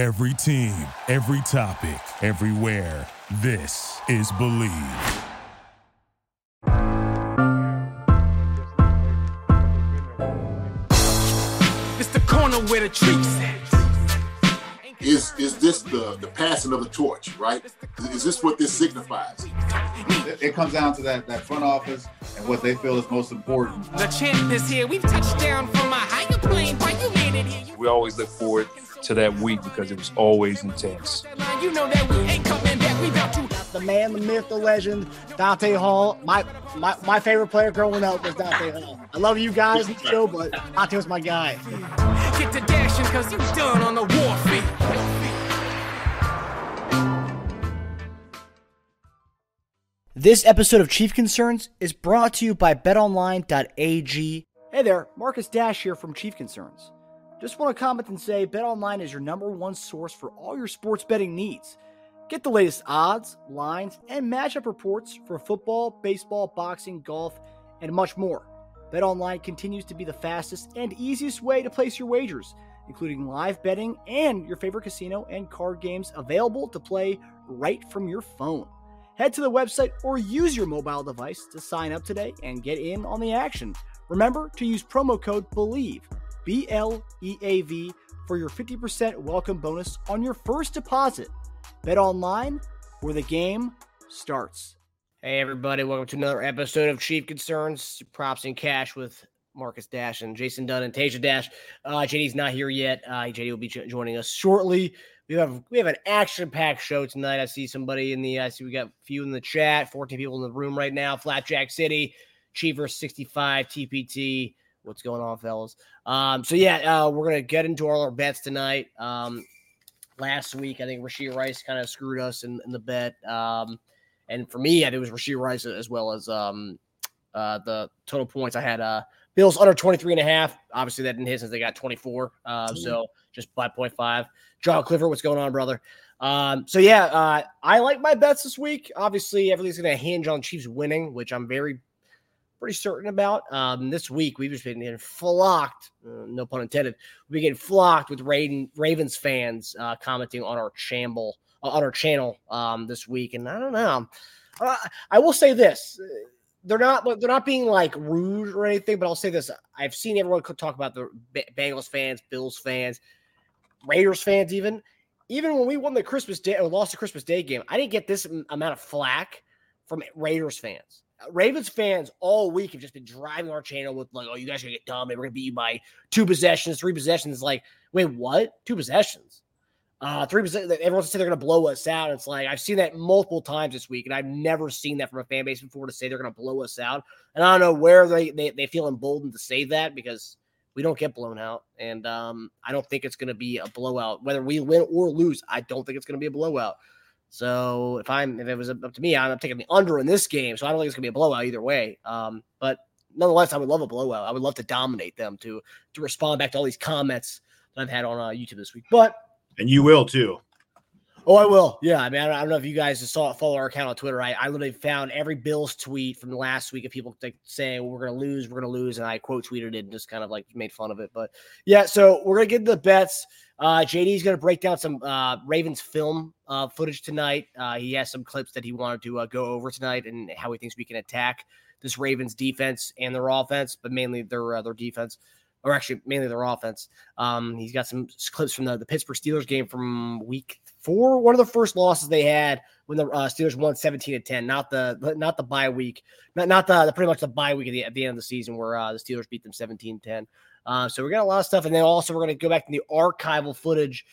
Every team, every topic, everywhere. This is Bleav. It's the corner where the treats Is is this the the passing of the torch, right? Is this what this signifies? It, it comes down to that that front office and what they feel is most important. The champ is here. We've touched down from a higher plane. Why you made it here? We always look forward to that week because it was always intense. You know that we ain't coming back. We about to the man, the myth, the legend, Dante Hall. My my, my favorite player growing up was Dante Hall. I love you guys in the show, but Dante was my guy. get to dashing because you done on the warfare. This episode of Chief Concerns is brought to you by betonline.ag. Hey there, Marcus Dash here from Chief Concerns. Just want to comment and say BetOnline is your number one source for all your sports betting needs. Get the latest odds, lines, and matchup reports for football, baseball, boxing, golf, and much more. BetOnline continues to be the fastest and easiest way to place your wagers, including live betting and your favorite casino and card games available to play right from your phone. Head to the website or use your mobile device to sign up today and get in on the action. Remember to use promo code BLEAV, B L E A V, for your 50% welcome bonus on your first deposit. Bet online where the game starts. Hey, everybody, welcome to another episode of Chief Concerns, Props and Cash with Marcus Dash and Jason Dunn and Tasia Dash. Uh, JD's not here yet. Uh, JD will be jo- joining us shortly. We have we have an action packed show tonight. I see somebody in the I see we got a few in the chat, 14 people in the room right now. Flapjack City, Cheever 65, TPT. What's going on, fellas? Um, so yeah, uh, we're gonna get into all our bets tonight. Um, last week, I think Rasheed Rice kind of screwed us in, in the bet. Um, and for me, I think it was Rasheed Rice as well as um, uh, the total points. I had uh, Bills under 23 and a half. Obviously, that didn't hit since they got 24. Uh, so just 5.5. John Clifford, what's going on, brother? Um, so yeah, uh, I like my bets this week. Obviously, everything's going to hinge on Chiefs winning, which I'm very pretty certain about. Um, this week we've just been getting flocked, uh, no pun intended. We've been flocked with Raven, Ravens fans uh, commenting on our channel uh, on our channel um, this week, and I don't know. Uh, I will say this: they're not they're not being like rude or anything, but I'll say this: I've seen everyone talk about the Bengals fans, Bills fans, Raiders fans, even. Even when we won the Christmas Day or lost the Christmas Day game, I didn't get this amount of flack from Raiders fans. Ravens fans all week have just been driving our channel with like, "Oh, you guys are gonna get dumb. We're gonna beat you by two possessions, three possessions." Like, wait, what? Two possessions? Uh, three possessions. Everyone's saying they're gonna blow us out. It's like I've seen that multiple times this week, and I've never seen that from a fan base before to say they're gonna blow us out. And I don't know where they they, they feel emboldened to say that because we don't get blown out, and um, I don't think it's gonna be a blowout whether we win or lose. I don't think it's gonna be a blowout. So if I'm if it was up to me, I'm taking the under in this game. So I don't think it's gonna be a blowout either way. Um, but nonetheless, I would love a blowout. I would love to dominate them to to respond back to all these comments that I've had on uh, YouTube this week. But and you will too. Oh, I will. Yeah, I mean, I don't, I don't know if you guys saw follow our account on Twitter. I, I literally found every Bills tweet from the last week of people like, saying we're gonna lose, we're gonna lose, and I quote tweeted it and just kind of like made fun of it. But yeah, so we're gonna get the bets. Uh, JD is going to break down some uh, Ravens film uh, footage tonight. Uh, he has some clips that he wanted to uh, go over tonight and how he thinks we can attack this Ravens defense and their offense, but mainly their uh, their defense, or actually mainly their offense. Um, he's got some clips from the, the Pittsburgh Steelers game from week four, one of the first losses they had when the Steelers won 17 to 10, not the not the bye week, not not the, the pretty much the bye week at the, at the end of the season where the Steelers beat them 17 10. Uh, so we got a lot of stuff, and then also we're going to go back to the archival footage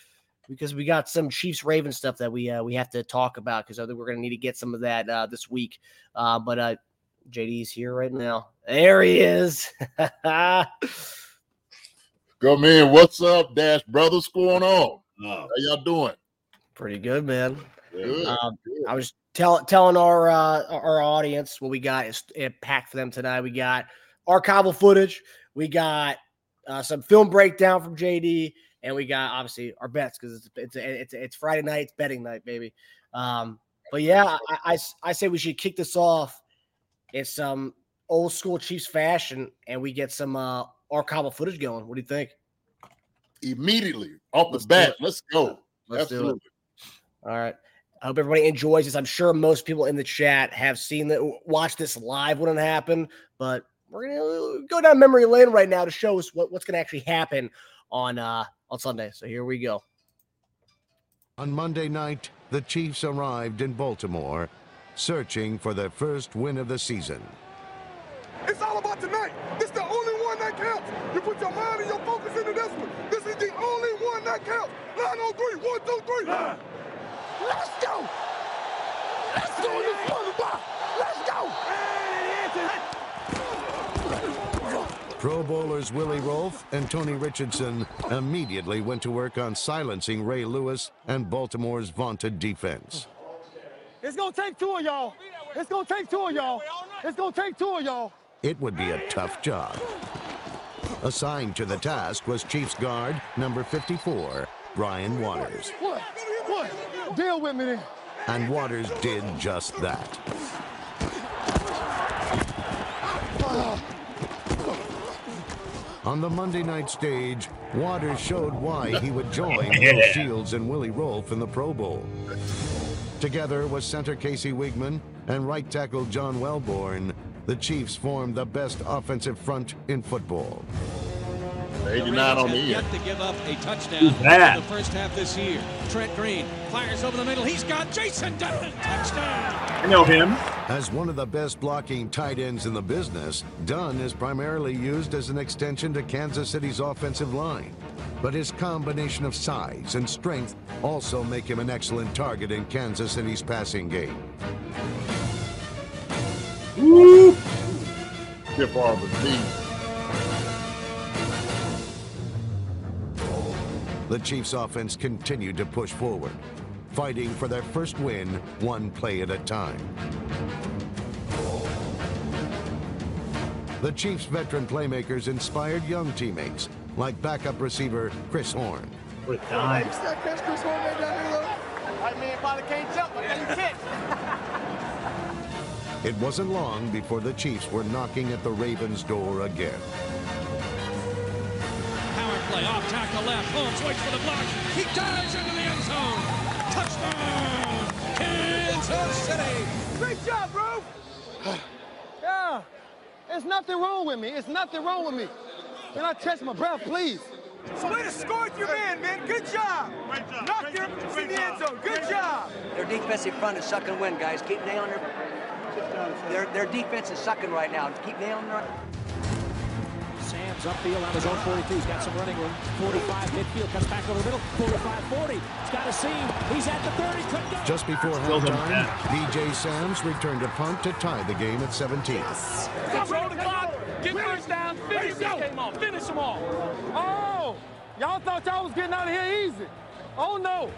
because we got some Chiefs Raven stuff that we uh, we have to talk about because I think we're going to need to get some of that uh, this week. Uh, but uh, JD's here right now. There he is. Go man, what's up, Dash Brothers? What's going on? Oh, How y'all doing? Pretty good, man. Good. Um, I was tell, telling our uh, our audience what we got is packed for them tonight. We got archival footage. We got uh, some film breakdown from JD, and we got obviously our bets because it's it's it's it's Friday night, it's betting night, baby. Um, but yeah, I, I I say we should kick this off in some old school Chiefs fashion, and we get some uh, archival footage going. What do you think? Immediately off the Let's bat, let's go. Let's do it. Absolutely. All right. I hope everybody enjoys this. I'm sure most people in the chat have seen that, watched this live when it happened, but we're gonna go down memory lane right now to show us what, what's gonna actually happen on uh on Sunday. So here we go. On Monday night, the Chiefs arrived in Baltimore, searching for their first win of the season. It's all about tonight. This the only one that counts. You put your mind and your focus into this one. This is the only one that counts. Line on three. One, two, three. Let's go. Let's go in this motherfucker. Let's go. Pro Bowlers Willie Roaf and Tony Richardson immediately went to work on silencing Ray Lewis and Baltimore's vaunted defense. It's gonna take two of y'all. It's gonna take two of y'all. It's gonna take two of y'all. It would be a tough job. Assigned to the task was Chiefs guard number 54, Brian Waters. What? What? Deal with me then. And Waters did just that. Ah. On the Monday night stage, Waters showed why he would join Will Shields and Willie Roaf in the Pro Bowl. Together with center Casey Wiegmann and right tackle John Welbourn, the Chiefs formed the best offensive front in football. 89 on the yet end. to give up a touchdown that? in the first half this year. Trent Green fires over the middle. He's got Jason Dunn. Touchdown. I know him. As one of the best blocking tight ends in the business, Dunn is primarily used as an extension to Kansas City's offensive line. But his combination of size and strength also make him an excellent target in Kansas City's passing game. Stiff arm of the The Chiefs' offense continued to push forward, fighting for their first win one play at a time. The Chiefs' veteran playmakers inspired young teammates like backup receiver Chris Horn. What a dime. You see that catch Chris Horn made down there, though? I mean, probably can't jump, but you can't. It wasn't long before the Chiefs were knocking at the Ravens' door again. Power play off tackle left. Holmes waits for the block. He dives into the end zone. Touchdown. Kansas City. Great job, bro. yeah. There's nothing wrong with me. It's nothing wrong with me. Can I catch my breath, please? So way to score with your man, man. Good job. Great job. Knocked him in the end zone. Good job. Their defensive front is sucking wind, guys. Keep nailing their their their defense is sucking right now. Keep nailing their. Sams upfield on his own 42. He's got some running room. 45 midfield, cuts back over the middle. 45 40. He's got a seam. He's at the 30. Couldn't go. Just before Still don't halftime, have. B.J. Sams returned a punt to tie the game at 17. Control the clock. Get first down. Finish this game off. Finish them all. Oh, y'all thought y'all was getting out of here easy. Oh, no.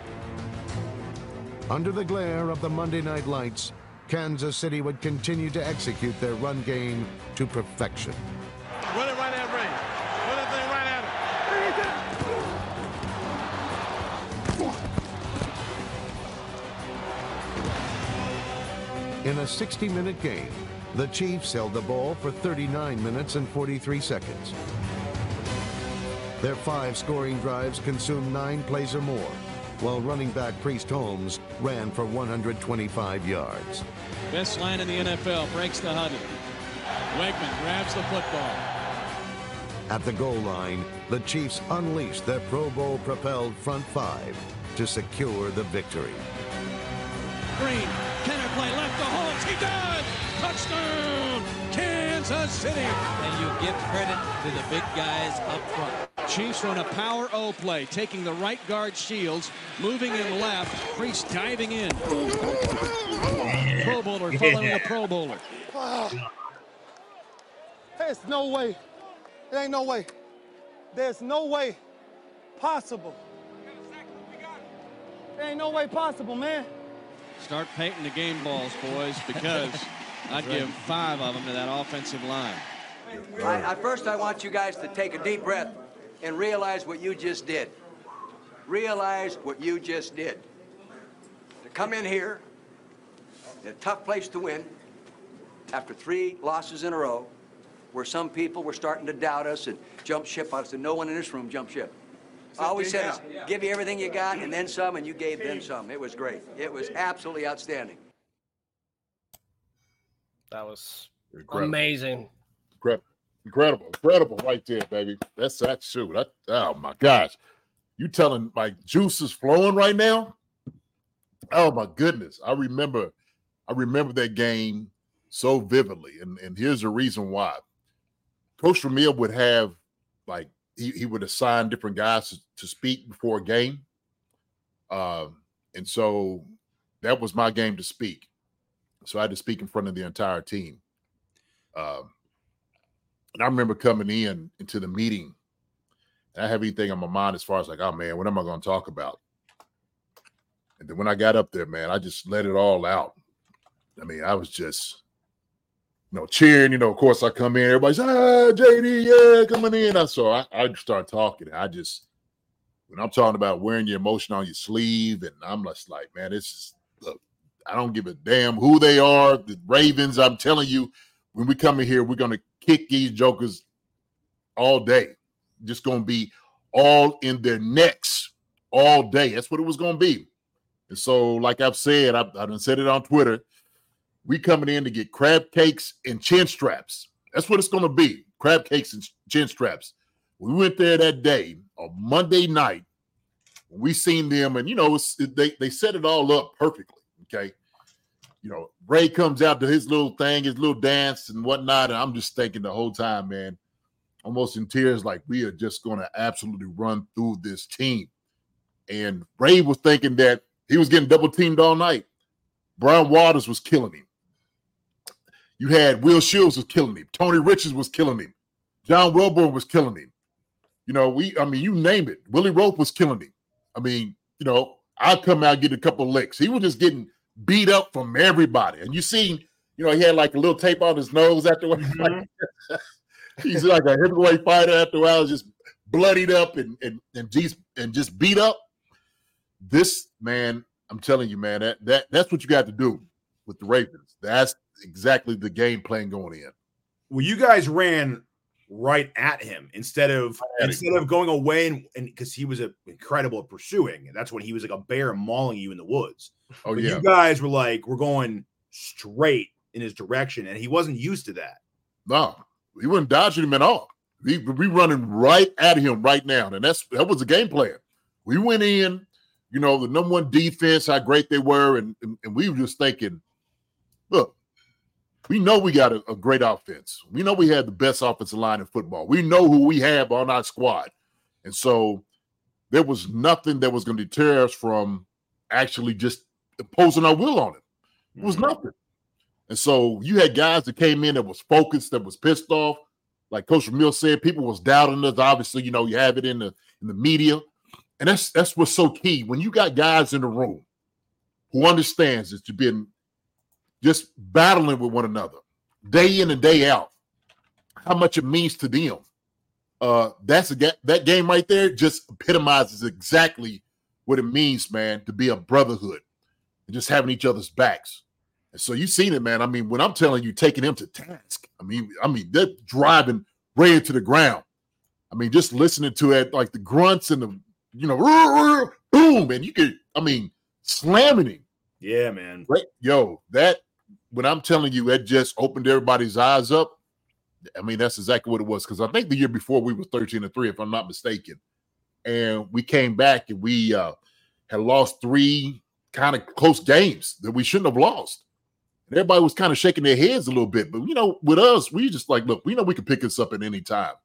Under the glare of the Monday night lights, Kansas City would continue to execute their run game to perfection. Run it right at Ray. Run that thing right at him. In a 60 minute game, the Chiefs held the ball for 39 minutes and 43 seconds. Their five scoring drives consumed nine plays or more, while running back Priest Holmes ran for 125 yards. Best line in the NFL breaks the huddle. Wiegmann grabs the football. At the goal line, the Chiefs unleashed their Pro Bowl propelled front five to secure the victory. Green, Kenner play left to Holmes. He does. Touchdown, Kansas City. And you give credit to the big guys up front. Chiefs run a power O play, taking the right guard Shields, moving in left. Priest diving in. Pro Bowler following a Pro Bowler. There's no way. There ain't no way. There's no way possible. There ain't no way possible, man. Start painting the game balls, boys, because I'd give five of them to that offensive line. I, at first, I want you guys to take a deep breath and realize what you just did. Realize what you just did. To come in here, in a tough place to win, after three losses in a row, where some people were starting to doubt us and jump ship on us, and no one in this room jumped ship. I always said is give you everything you got and then some, and you gave them some. It was great. It was absolutely outstanding. That was Incredible. amazing. Incredible, incredible, incredible, right there, baby. That's that shoot. That, oh my gosh, you telling like juice is flowing right now? Oh my goodness, I remember, I remember that game so vividly, and and here's the reason why. Coach Vermeil would have like he, he would assign different guys to, to speak before a game, um, and so that was my game to speak. So I had to speak in front of the entire team. Um, and I remember coming in into the meeting, and I have anything on my mind as far as like, oh man, what am I going to talk about? And then when I got up there, man, I just let it all out. I mean, I was just, you know, cheering. You know, of course, I come in, everybody's ah, JD, yeah, coming in. I so I, I start talking. I just when I'm talking about wearing your emotion on your sleeve, and I'm just like, man, this is look, I don't give a damn who they are. The Ravens, I'm telling you, when we come in here, we're gonna kick these jokers all day. Just gonna be all in their necks all day. That's what it was gonna be. And so, like I've said, I've, I've said it on Twitter. We coming in to get crab cakes and chin straps. That's what it's gonna be. Crab cakes and chin straps. We went there that day, on Monday night. We seen them, and you know, they they set it all up perfectly. Okay, you know, Ray comes out to his little thing, his little dance and whatnot. And I'm just thinking the whole time, man, almost in tears, like we are just going to absolutely run through this team. And Ray was thinking that he was getting double teamed all night. Brian Waters was killing him. You had Will Shields was killing him. Tony Richards was killing him. John Welbourn was killing him. You know, we, I mean, you name it. Willie Roaf was killing him. I mean, you know, I'd come out get a couple licks. He was just getting beat up from everybody. And you seen, you know, he had like a little tape on his nose after mm-hmm. he's like a heavyweight fighter after a while, just bloodied up and and and just and just beat up. This man, I'm telling you, man, that that that's what you got to do with the Ravens. That's exactly the game plan going in. Well, you guys ran right at him instead of instead of going away and because he was a, incredible at pursuing. And that's when he was like a bear mauling you in the woods. Oh but yeah, you guys were like, we're going straight in his direction, and he wasn't used to that. No, he wasn't dodging him at all. We we running right at him right now, and that's that was the game plan. We went in, you know, the number one defense, how great they were, and and, and we were just thinking, we know we got a, a, great offense. We know we had the best offensive line in football. We know who we have on our squad. And so there was nothing that was going to deter us from actually just imposing our will on it. It was mm-hmm. nothing. And so you had guys that came in that was focused, that was pissed off. Like Coach Mill said, people was doubting us. Obviously, you know, you have it in the in the media. And that's that's what's so key. When you got guys in the room who understands that you've been just battling with one another day in and day out, how much it means to them. Uh, that's a ga- that game right there just epitomizes exactly what it means, man, to be a brotherhood and just having each other's backs. And so you've seen it, man. I mean, when I'm telling you, taking him to task, I mean, I mean, they're driving Ray into the ground. I mean, just listening to it, like the grunts and the, you know, boom, and you could, I mean, slamming him. Yeah, man. Right, yo, that when I'm telling you, that just opened everybody's eyes up. I mean, that's exactly what it was. Because I think the year before we were 13 and 3, if I'm not mistaken. And we came back and we uh had lost three kind of close games that we shouldn't have lost. And everybody was kind of shaking their heads a little bit. But you know, with us, we just like, look, we know we can pick this up at any time.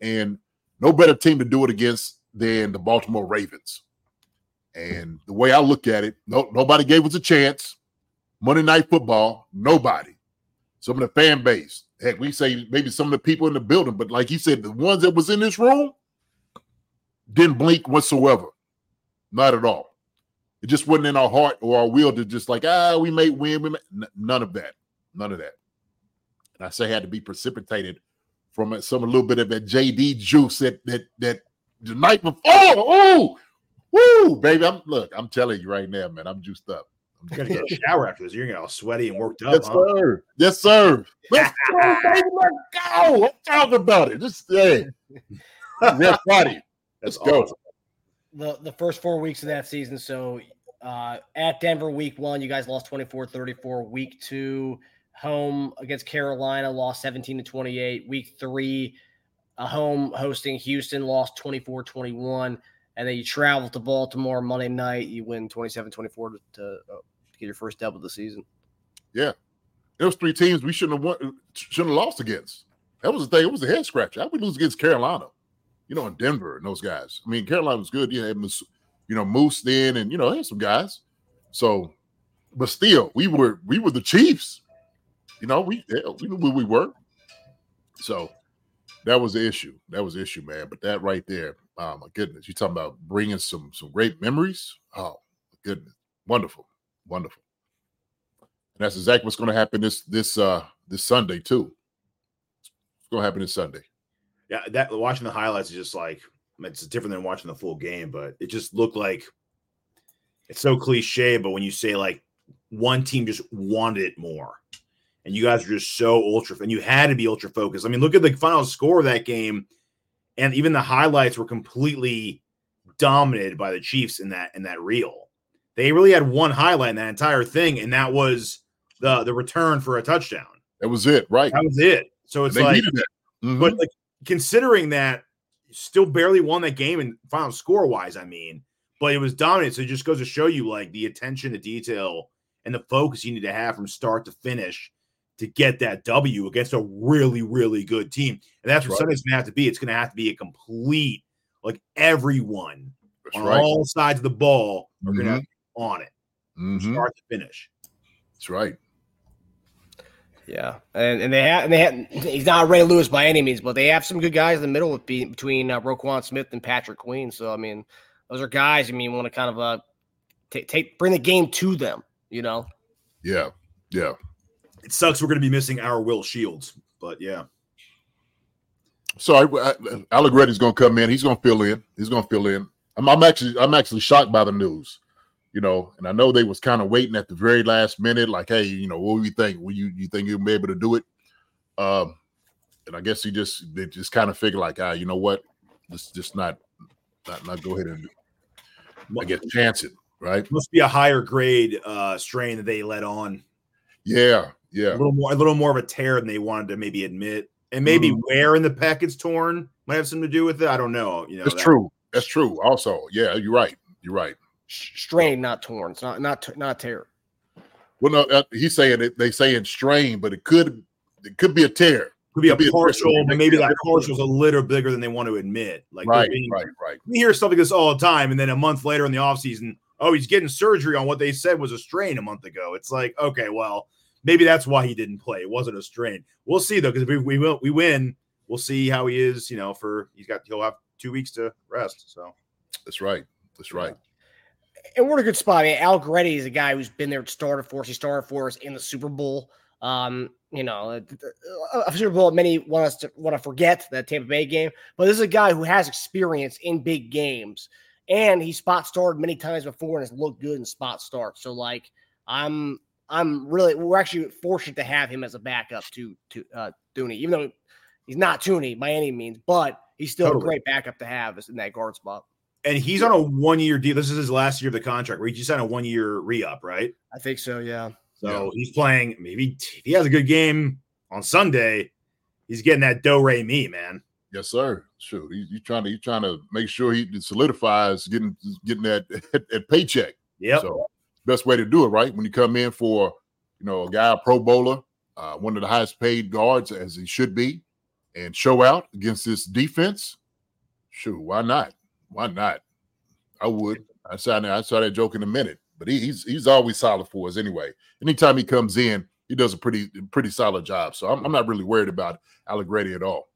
And no better team to do it against than the Baltimore Ravens. And the way I look at it, no, nobody gave us a chance. Monday Night Football, nobody. Some of the fan base, heck, we say maybe some of the people in the building, but like he said, the ones that was in this room didn't blink whatsoever, not at all. It just wasn't in our heart or our will to just like ah, we may win. We may. N- none of that, none of that. And I say had to be precipitated from some a little bit of that JD juice that that that the night before. Oh, oh, woo, baby! I'm look. I'm telling you right now, man. I'm juiced up. You gotta get a shower after this. You're gonna get all sweaty and worked up. Yes, huh? sir. Yes, sir. Let's go, baby. Let's go. Let's talk about it. Just hey. Red Friday. Let's That's go. the the first four weeks of that season. So uh, at Denver, week one, you guys lost 24 34. Week two, home against Carolina, lost 17 to 28. Week three, a home hosting Houston, lost 24 21. And then you travel to Baltimore Monday night, you win 27 24 to, uh, get your first dub of the season. Yeah. Those three teams we shouldn't have won, shouldn't have lost against. That was the thing. It was a head scratcher. How we lose against Carolina? You know, in Denver and those guys. I mean, Carolina was good. You know, you know, Moose then, and you know, had some guys. So, but still, we were we were the Chiefs. You know, we we knew we were. So that was the issue. That was the issue, man. But that right there, oh my goodness, you talking about bringing some some great memories. Oh goodness, wonderful, wonderful. And that's exactly what's going to happen this this uh this Sunday too. It's going to happen this Sunday. Yeah, that watching the highlights is just like it's different than watching the full game, but it just looked like it's so cliche. But when you say like one team just wanted it more, and you guys are just so ultra, and you had to be ultra focused. I mean, look at the final score of that game, and even the highlights were completely dominated by the Chiefs in that in that reel. They really had one highlight in that entire thing, and that was the the return for a touchdown. That was it, right? That was it. So it's like, mm-hmm. but like considering that still barely won that game in final score wise, I mean, but it was dominant. So it just goes to show you like the attention to detail and the focus you need to have from start to finish to get that W against a really, really good team. And that's what right. Sunday's gonna have to be. It's gonna have to be a complete, like everyone that's on right. all sides of the ball are mm-hmm. gonna on it. Mm-hmm. Start to finish. That's right. Yeah, and and they have and they have he's not Ray Lewis by any means, but they have some good guys in the middle with, between uh, Roquan Smith and Patrick Queen. So I mean, those are guys. I mean, want to kind of uh take take bring the game to them. You know. Yeah. Yeah. It sucks. We're going to be missing our Will Shields, but yeah. So I, I, Allegretti's going to come in. He's going to fill in. He's going to fill in. I'm, I'm actually I'm actually shocked by the news you know, and I know they was kind of waiting at the very last minute, like, hey, you know, what do you think? Will you you think you'll be able to do it? Um, and I guess he just they just kind of figured like, ah, you know what, let's just not not not go ahead and I guess chance it, right? Must be a higher grade uh strain that they let on. Yeah, yeah, a little more a little more of a tear than they wanted to maybe admit, and maybe mm. where in the packet's torn might have something to do with it. I don't know. You know, that's that, true. That's true. Also, yeah, you're right. You're right strain, not torn. It's not not not tear. Well, no, uh, he's saying it. They saying strain, but it could it could be a tear. Could be, could a, be partial, a but maybe that partial is a little bigger than they want to admit. Like right, being, right, right. We hear stuff like this all the time, and then a month later in the offseason, oh, he's getting surgery on what they said was a strain a month ago. It's like, okay, well, maybe that's why he didn't play. It wasn't a strain. We'll see though, because if we we, will, we win, we'll see how he is. You know, for he's got he'll have two weeks to rest. So that's right. That's right and we're in a good spot. I mean, Allegretti is a guy who's been there, started for us. He started for us in the Super Bowl. Um, you know, a, a Super Bowl. Many want us to want to forget that Tampa Bay game, but this is a guy who has experience in big games, and he spot started many times before and has looked good in spot starts. So, like, I'm I'm really we're actually fortunate to have him as a backup to to uh, Thuney, even though he's not Thuney by any means, but he's still totally. a great backup to have in that guard spot and he's on a one year deal. This is his last year of the contract. Where he just signed a one year re up, right? I think so. Yeah. So yeah. he's playing. Maybe if he has a good game on Sunday, he's getting that do re mi man. Yes, sir. Sure. He's he trying to he's trying to make sure he solidifies getting getting that, that paycheck. Yeah. So best way to do it, right? When you come in for you know a guy a Pro Bowler, uh, one of the highest paid guards as he should be, and show out against this defense. Sure, why not? Why not? I would. I saw that. I saw that joke in a minute. But he, he's he's always solid for us anyway. Anytime he comes in, he does a pretty pretty solid job. So I'm, I'm not really worried about Allegretti at all.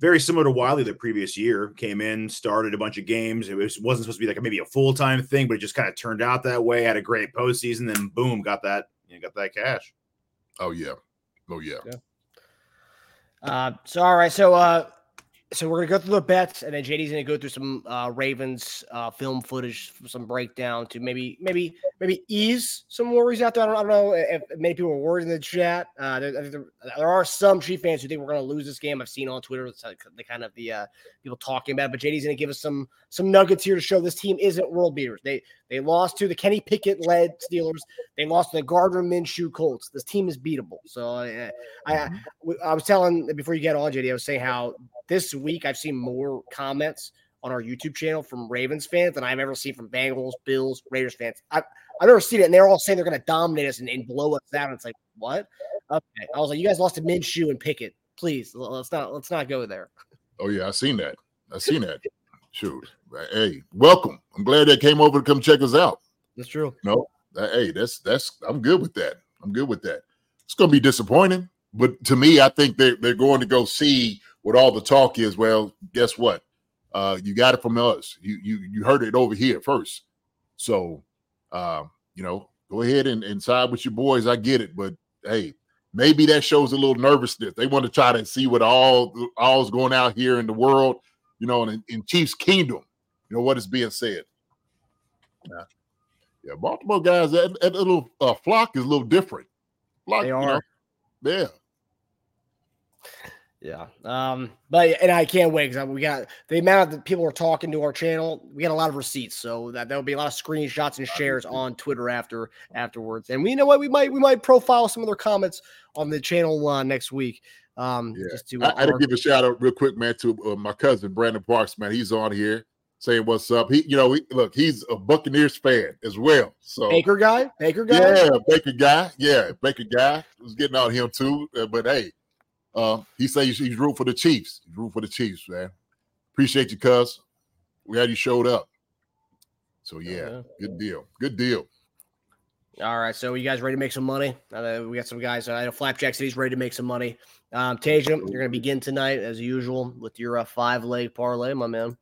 Very similar to Wylie the previous year. Came in, started a bunch of games. It was, wasn't supposed to be like a, maybe a full time thing, but it just kind of turned out that way. Had a great postseason, then boom, got that you know, got that cash. Oh yeah, oh yeah. yeah. Uh, so all right, so uh, so we're gonna go through the bets, and then JD's gonna go through some uh, Ravens uh, film footage, some breakdown to maybe maybe maybe ease some worries out there. I don't, I don't know if many people are worried in the chat. Uh, there, there, there, are some Chief fans who think we're going to lose this game. I've seen on Twitter the kind of the uh, people talking about. It. But JD's going to give us some some nuggets here to show this team isn't world beaters. They they lost to the Kenny Pickett led Steelers. They lost to the Gardner Minshew Colts. This team is beatable. So I, I I was telling before you get on JD, I was saying how this week I've seen more comments on our YouTube channel from Ravens fans than I've ever seen from Bengals, Bills, Raiders fans. I, I've never seen it, and they're all saying they're going to dominate us and, and, blow us out. And it's like, what? Okay, I was like, you guys lost to Minshew and Pickett. Please, let's not let's not go there. Oh yeah, I seen that. I seen that. Shoot, hey, welcome. I'm glad they came over to come check us out. That's true. No, hey, that's that's I'm good with that. I'm good with that. It's going to be disappointing, but to me, I think they're they're going to go see what all the talk is. Well, guess what? Uh, you got it from us. You you you heard it over here first. So uh, you know, go ahead and, and side with your boys. I get it, but hey, maybe that shows a little nervousness. They want to try to see what all all's going out here in the world, you know, in, in Chiefs Kingdom. You know what is being said. Yeah, yeah. Baltimore guys, that, that little uh, flock is a little different. Flock, they are. You know, yeah. Yeah. Um, but and I can't wait because we got the amount that people are talking to our channel. We got a lot of receipts, so that there'll be a lot of screenshots and shares on Twitter after afterwards. And we you know what we might we might profile some of their comments on the channel uh, next week. Um, yeah. just to, uh, I, I to give a shout out real quick, man, to uh, my cousin Brandon Parks, man. He's on here saying what's up. He, you know, he, look, he's a Buccaneers fan as well. So Baker guy, Baker guy, yeah, Baker guy, yeah, Baker guy was getting on him too. Uh, but hey, uh, he says he's, he's root for the Chiefs. He's root for the Chiefs, man. Appreciate you, cuz. We had you showed up. So yeah, yeah, good deal. Good deal. All right, so you guys ready to make some money? Uh, we got some guys. Uh, I know Flapjack City's ready to make some money. Um, Tasia, you're going to begin tonight as usual with your uh, five leg parlay, my man.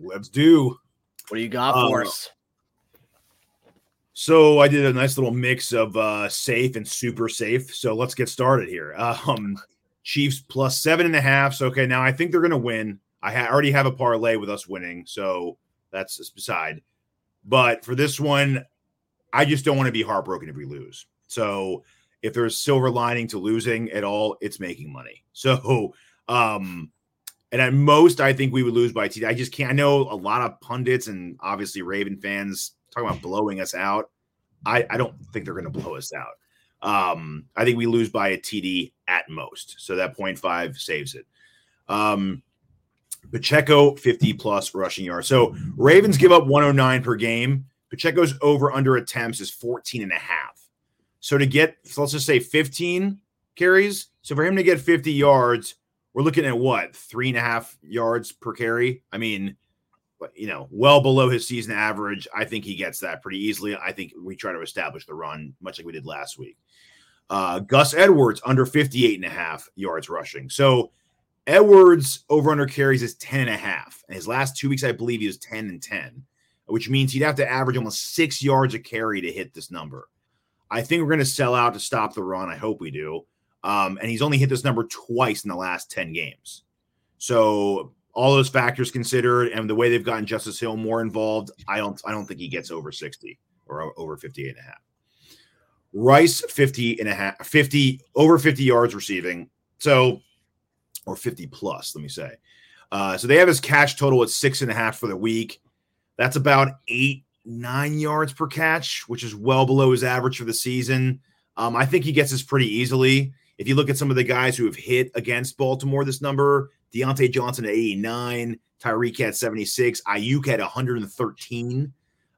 Let's do. What do you got for uh, us? So I did a nice little mix of uh, safe and super safe. So let's get started here. Um, Chiefs plus seven and a half. So okay, now I think they're going to win. I ha- already have a parlay with us winning, so that's beside. But for this one, I just don't want to be heartbroken if we lose. So if there's silver lining to losing at all, it's making money. So um and at most I think we would lose by. I just can't I know a lot of pundits and obviously Raven fans talking about blowing us out. I, I don't think they're going to blow us out. Um, I think we lose by a TD at most. So that 0.5 saves it. Um, Pacheco 50 plus rushing yards. So Ravens give up 109 per game. Pacheco's over under attempts is 14 and a half. So to get, so let's just say 15 carries. So for him to get 50 yards, we're looking at what three and a half yards per carry. I mean, you know, well below his season average. I think he gets that pretty easily. I think we try to establish the run, much like we did last week. Uh, Gus Edwards under 58 and a half yards rushing. So Edwards over under carries is 10 and a half. And his last two weeks, I believe he was 10 and 10, which means he'd have to average almost six yards a carry to hit this number. I think we're going to sell out to stop the run. I hope we do. Um, and he's only hit this number twice in the last 10 games. So all those factors considered and the way they've gotten Justice Hill more involved, I don't I don't think he gets over 60 or over 58 and a half. Rice 50 and a half 50 over 50 yards receiving. So or 50 plus, let me say. Uh, so they have his catch total at six and a half for the week. That's about eight, nine yards per catch, which is well below his average for the season. Um, I think he gets this pretty easily. If you look at some of the guys who have hit against Baltimore, this number Diontae Johnson at 89, Tyreek at 76, Aiyuk at 113,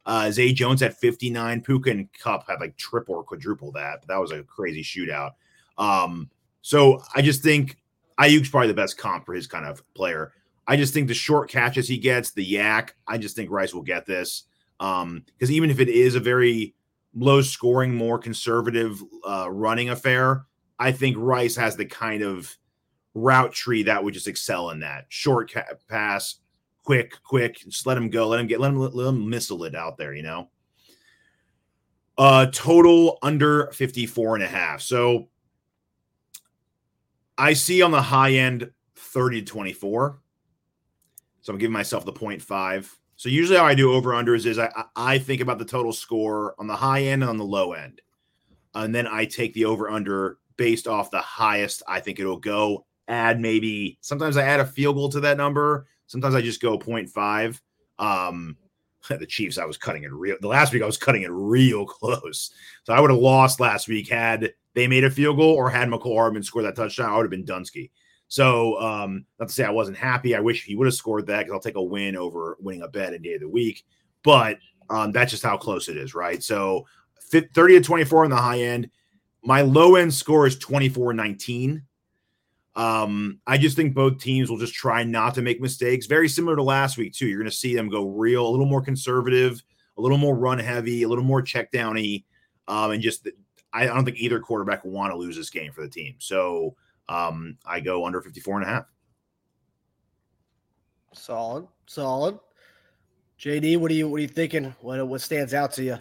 uh, Zay Jones at 59, Puka and Kupp had like triple or quadruple that, but that was a crazy shootout. Um, so I just think Aiyuk's probably the best comp for his kind of player. I just think the short catches he gets, the YAC, I just think Rice will get this. Um, because even if it is a very low scoring, more conservative uh, running affair, I think Rice has the kind of route tree that would just excel in that short ca- pass, quick, quick. Just let him go. Let him get. Let him let him missile it out there. You know. Uh, total under 54 and a half. So I see on the high end 30 to 24. So I'm giving myself the 0.5. So usually how I do over unders is I I think about the total score on the high end and on the low end, and then I take the over under based off the highest I think it'll go. Add maybe sometimes I add a field goal to that number. Sometimes I just go 0.5. Um, the Chiefs, I was cutting it real. The last week I was cutting it real close, so I would have lost last week had they made a field goal or had Mecole Hardman score that touchdown. I would have been Dunsky. So, um, not to say I wasn't happy. I wish he would have scored that because I'll take a win over winning a bet in day of the week. But um, that's just how close it is, right? So, 30 to 24 on the high end. My low end score is 24 19. Um, I just think both teams will just try not to make mistakes. Very similar to last week, too. You're going to see them go real, a little more conservative, a little more run heavy, a little more check downy. Um, and just, I don't think either quarterback will want to lose this game for the team. So, um, I go under 54 and a half. Solid, solid. JD, what are you what are you thinking? What what stands out to you?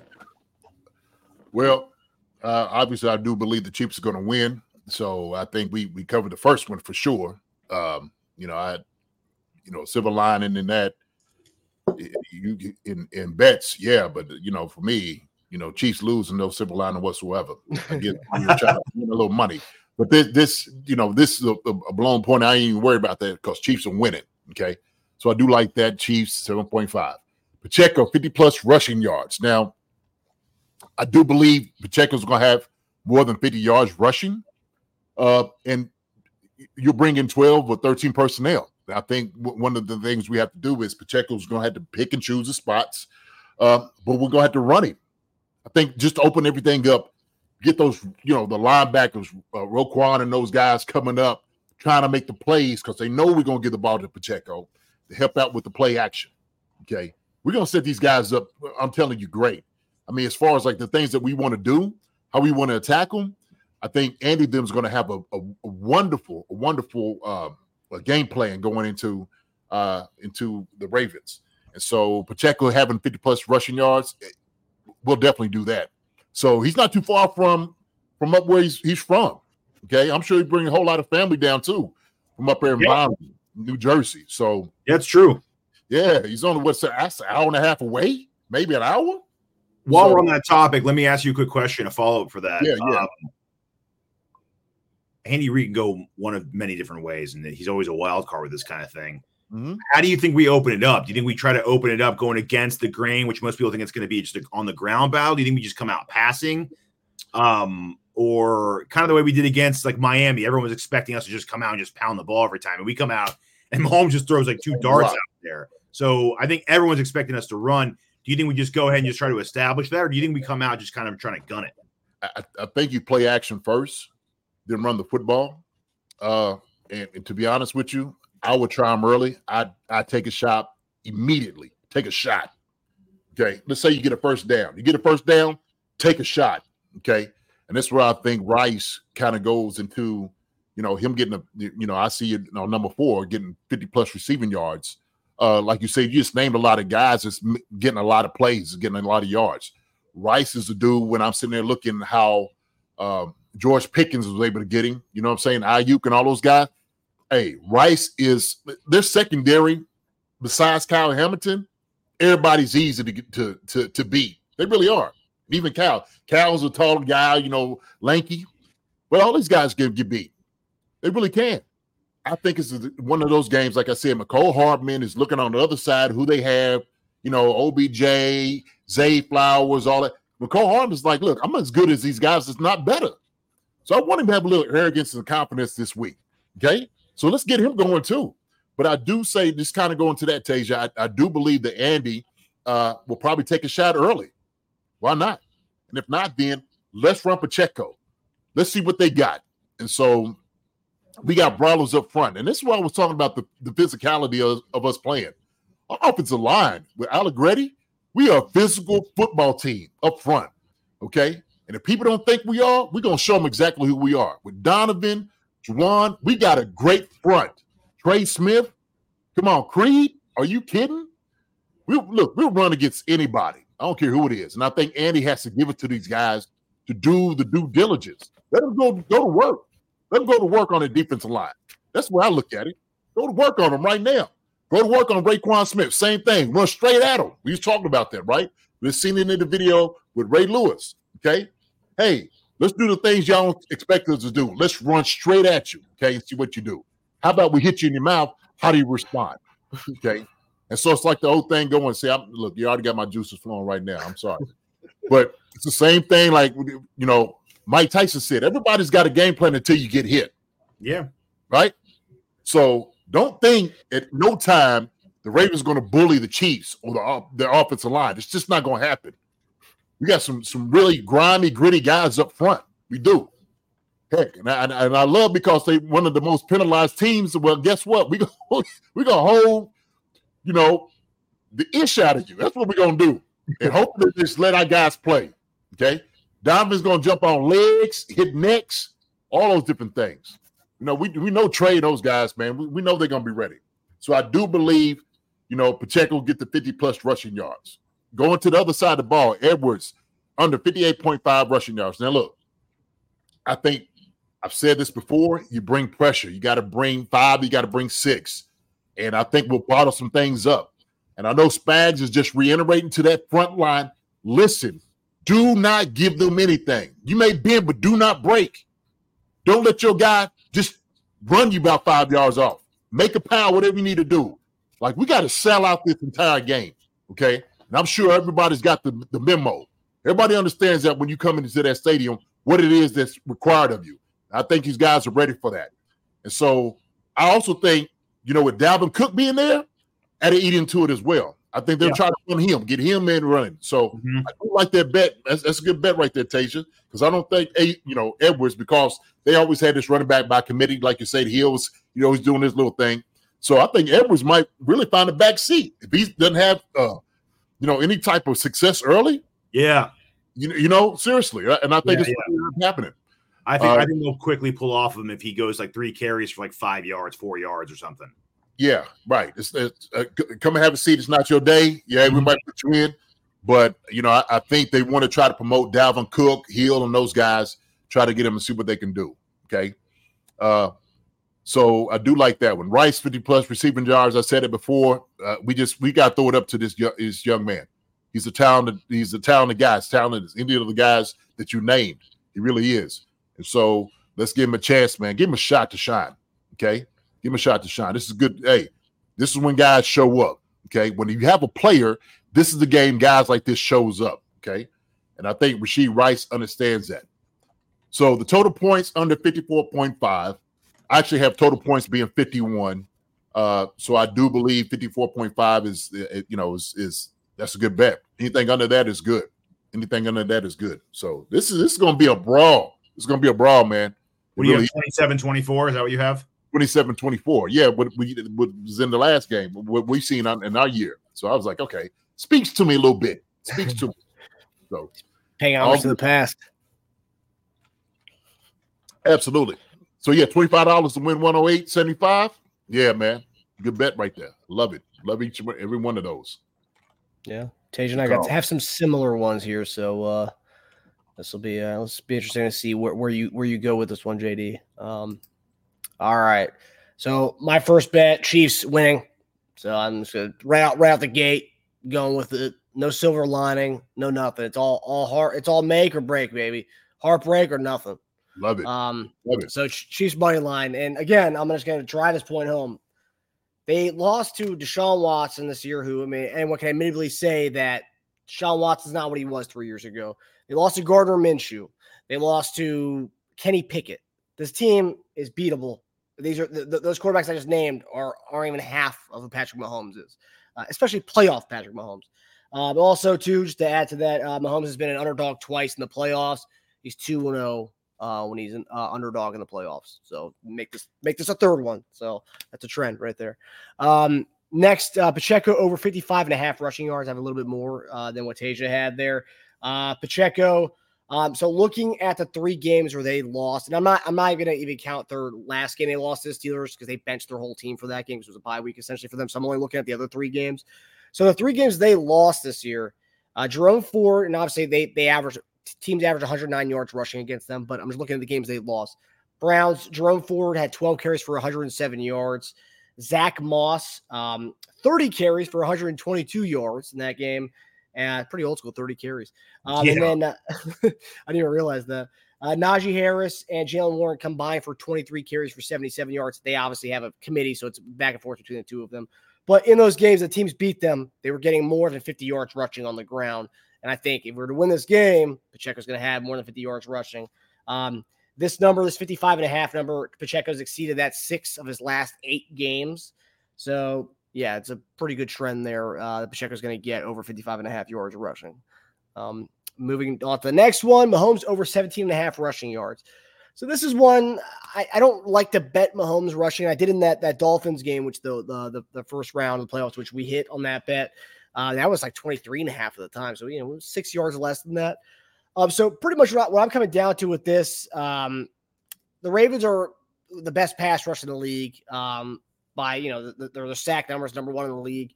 Well, uh, obviously, I do believe the Chiefs are going to win. So I think we we covered the first one for sure. Um, you know, I, you know, silver lining in that. You in in bets, yeah, but you know, for me, you know, Chiefs losing no silver lining whatsoever. I get trying to win a little money. But this, this, you know, this is a, a blown point. I ain't even worried about that because Chiefs are winning. Okay. So I do like that. Chiefs 7.5. Pacheco, 50 plus rushing yards. Now, I do believe Pacheco's going to have more than 50 yards rushing. Uh, and you're bringing 12 or 13 personnel. I think one of the things we have to do is Pacheco's going to have to pick and choose the spots, uh, but we're going to have to run him. I think just open everything up get those, you know, the linebackers, uh, Roquan and those guys coming up, trying to make the plays because they know we're going to give the ball to Pacheco to help out with the play action. Okay. We're going to set these guys up. I'm telling you, great. I mean, as far as like the things that we want to do, how we want to attack them, I think Andy Them's going to have a, a, a, wonderful, a wonderful uh, a game plan going into uh, into the Ravens. And so Pacheco having 50 plus rushing yards, eh, we'll definitely do that. So he's not too far from from up where he's he's from. Okay, I'm sure he bring a whole lot of family down too from up there in yeah. New Jersey. So that's true. Yeah, he's on only what's an hour and a half away, maybe an hour. While so, we're on that topic, let me ask you a quick question, a follow up for that. Yeah, yeah. Um, Andy Reid can go one of many different ways, and he's always a wild card with this kind of thing. Mm-hmm. How do you think we open it up? Do you think we try to open it up going against the grain, which most people think it's going to be just on the ground battle? Do you think we just come out passing? Um, or kind of the way we did against like Miami, everyone was expecting us to just come out and just pound the ball every time, and we come out and Mahomes just throws like two darts out there. So I think everyone's expecting us to run. Do you think we just go ahead and just try to establish that, or do you think we come out just kind of trying to gun it? I, I think you play action first, then run the football. Uh, and, and to be honest with you, I would try them early. I I take a shot immediately. Take a shot. Okay. Let's say you get a first down. You get a first down, take a shot. Okay. And that's where I think Rice kind of goes into, you know, him getting a, you know, I see you know, number four getting 50 plus receiving yards. Uh, like you said, you just named a lot of guys that's getting a lot of plays, getting a lot of yards. Rice is a dude when I'm sitting there looking how um, George Pickens was able to get him, you know what I'm saying? Aiyuk and all those guys hey, Rice is their secondary besides Kyle Hamilton. Everybody's easy to to to, to beat. They really are. Even Cal. Cal's a tall guy, you know, lanky. But all these guys can get beat. They really can. I think it's one of those games. Like I said, Mecole Hardman is looking on the other side. Who they have, you know, OBJ, Zay Flowers, all that. Mecole Hardman's like, look, I'm as good as these guys. It's not better. So I want him to have a little arrogance and confidence this week. Okay. So let's get him going too. But I do say, just kind of going to that, Tasia, I, I do believe that Andy uh, will probably take a shot early. Why not? And if not, then let's run Pacheco. Let's see what they got. And so we got brawlers up front. And this is why I was talking about the, the physicality of, of us playing. Our offensive line with Allegretti, we are a physical football team up front. Okay. And if people don't think we are, we're going to show them exactly who we are. With Donovan, Jawaan, we got a great front. Trey Smith, come on, Creed, are you kidding? We look, we'll run against anybody. I don't care who it is. And I think Andy has to give it to these guys to do the due diligence. Let them go, go to work. Let them go to work on the defensive line. That's where I look at it. Go to work on them right now. Go to work on Roquan Smith. Same thing. Run straight at him. We was talking about that, right? We've seen it in the video with Ray Lewis. Okay. Hey, let's do the things y'all don't expect us to do. Let's run straight at you. Okay. And see what you do. How about we hit you in your mouth? How do you respond? Okay. And so it's like the old thing going, say, I'm, look, you already got my juices flowing right now. I'm sorry. but it's the same thing, like, you know, Mike Tyson said, everybody's got a game plan until you get hit. Yeah. Right. So don't think at no time the Ravens going to bully the Chiefs or the uh, their offensive line. It's just not going to happen. We got some some really grimy, gritty guys up front. We do. Heck, and I, and I love because they one of the most penalized teams. Well, guess what? We go we gonna hold, you know, the ish out of you. That's what we're gonna do, and hopefully just let our guys play. Okay, Donovan's gonna jump on legs, hit necks, all those different things. You know, we we know Trey those guys, man. We, we know they're gonna be ready. So I do believe, you know, Pacheco will get the 50 plus rushing yards. Going to the other side of the ball, Edwards under 58.5 rushing yards. Now look, I think I've said this before. You bring pressure. You got to bring five. You got to bring six. And I think we'll bottle some things up. And I know Spags is just reiterating to that front line. Listen, do not give them anything. You may bend, but do not break. Don't let your guy just run you about five yards off. Make a pound, whatever you need to do. Like we got to sell out this entire game. Okay. And I'm sure everybody's got the, the memo. Everybody understands that when you come into that stadium, what it is that's required of you. I think these guys are ready for that. And so I also think, you know, with Dalvin Cook being there, add an eat into it as well. I think they're yeah. trying to run him, get him in running. So mm-hmm. I do like that bet. That's, that's, a good bet right there, Tasia, because I don't think you know Edwards because they always had this running back by committee, like you said. He was, you know, he's doing his little thing. So I think Edwards might really find a back seat if he doesn't have, uh, you know, any type of success early. Yeah, you, you know, seriously, uh, and I think yeah, it's yeah. happening. I think uh, I think they'll quickly pull off of him if he goes like three carries for like five yards, four yards, or something. Yeah, right. It's, it's uh, come and have a seat. It's not your day. Yeah, mm-hmm. we might put you in, but you know, I, I think they want to try to promote Dalvin Cook, Hill, and those guys. Try to get them and see what they can do. Okay. Uh, so I do like that one. Rice 50 plus receiving yards. I said it before. Uh, we just we got to throw it up to this young, this young man. He's a talented. He's a talented guy. He's talented as any of the guys that you named. He really is. And so let's give him a chance, man. Give him a shot to shine. Okay. Give him a shot to shine. This is good. Hey, this is when guys show up. Okay. When you have a player, this is the game guys like this shows up. Okay. And I think Rashee Rice understands that. So the total points under 54.5. I actually have total points being 51. Uh, so I do believe 54.5 is uh, you know is is that's a good bet. Anything under that is good. Anything under that is good. So this is this is gonna be a brawl. It's going to be a brawl, man. What do you really, have? 27 24? Is that what you have? 27 24. Yeah, what, we, what was in the last game, what we've seen on, in our year. So I was like, okay, speaks to me a little bit. Speaks to me. So hang on to the past. Absolutely. So yeah, $25 to win one hundred eight seventy five. Yeah, man. Good bet right there. Love it. Love each and every one of those. Yeah. Tage and I got to have some similar ones here. So uh this will be uh, let's be interesting to see where, where you where you go with this one, JD. Um, all right. So my first bet, Chiefs winning. So I'm just gonna right out right out the gate, going with it. No silver lining, no nothing. It's all all heart. It's all make or break, baby. Heartbreak or nothing. Love it. Um, Love it. So Chiefs money line, and again, I'm just gonna drive this point home. They lost to Deshaun Watson this year, who I mean, anyone can I admittedly say that Deshaun Watson's not what he was three years ago. They lost to Gardner Minshew. They lost to Kenny Pickett. This team is beatable. These are those quarterbacks I just named are aren't even half of what Patrick Mahomes is, uh, especially playoff Patrick Mahomes. Uh, but also, too, just to add to that, uh, Mahomes has been an underdog twice in the playoffs. He's two and zero uh, when he's an uh, underdog in the playoffs. So make this make this a third one. So that's a trend right there. Um, next, uh, Pacheco over 55 and a half rushing yards. I have a little bit more uh, than what Tasia had there. Uh, Pacheco. Um, so looking at the three games where they lost, and I'm not I'm not gonna even count their last game they lost to the Steelers because they benched their whole team for that game it was a bye week essentially for them. So I'm only looking at the other three games. So the three games they lost this year, uh, Jerome Ford, and obviously they they average teams average 109 yards rushing against them, but I'm just looking at the games they lost. Browns, Jerome Ford had 12 carries for 107 yards. Zach Moss, um, 30 carries for 122 yards in that game. And pretty old school, 30 carries. Um, Yeah. And then uh, I didn't even realize that. Uh, Najee Harris and Jaylen Warren combined for 23 carries for 77 yards. They obviously have a committee, so it's back and forth between the two of them. But in those games, the teams beat them. They were getting more than 50 yards rushing on the ground. And I think if we were to win this game, Pacheco's going to have more than 50 yards rushing. Um, this number, this 55 and a half number, Pacheco's exceeded that six of his last eight games. So, yeah, it's a pretty good trend there. Uh, Pacheco's going to get over 55 and a half yards rushing. Um, moving on to the next one, Mahomes over 17 and a half rushing yards. So this is one I, I don't like to bet Mahomes rushing. I did in that that Dolphins game, which the the the, the first round of the playoffs, which we hit on that bet. Uh, that was like 23 and a half at the time. So, you know, six yards less than that. Um, so pretty much what I'm coming down to with this, um, the Ravens are the best pass rush in the league um, by, you know, the, the, the sack numbers, number one in the league.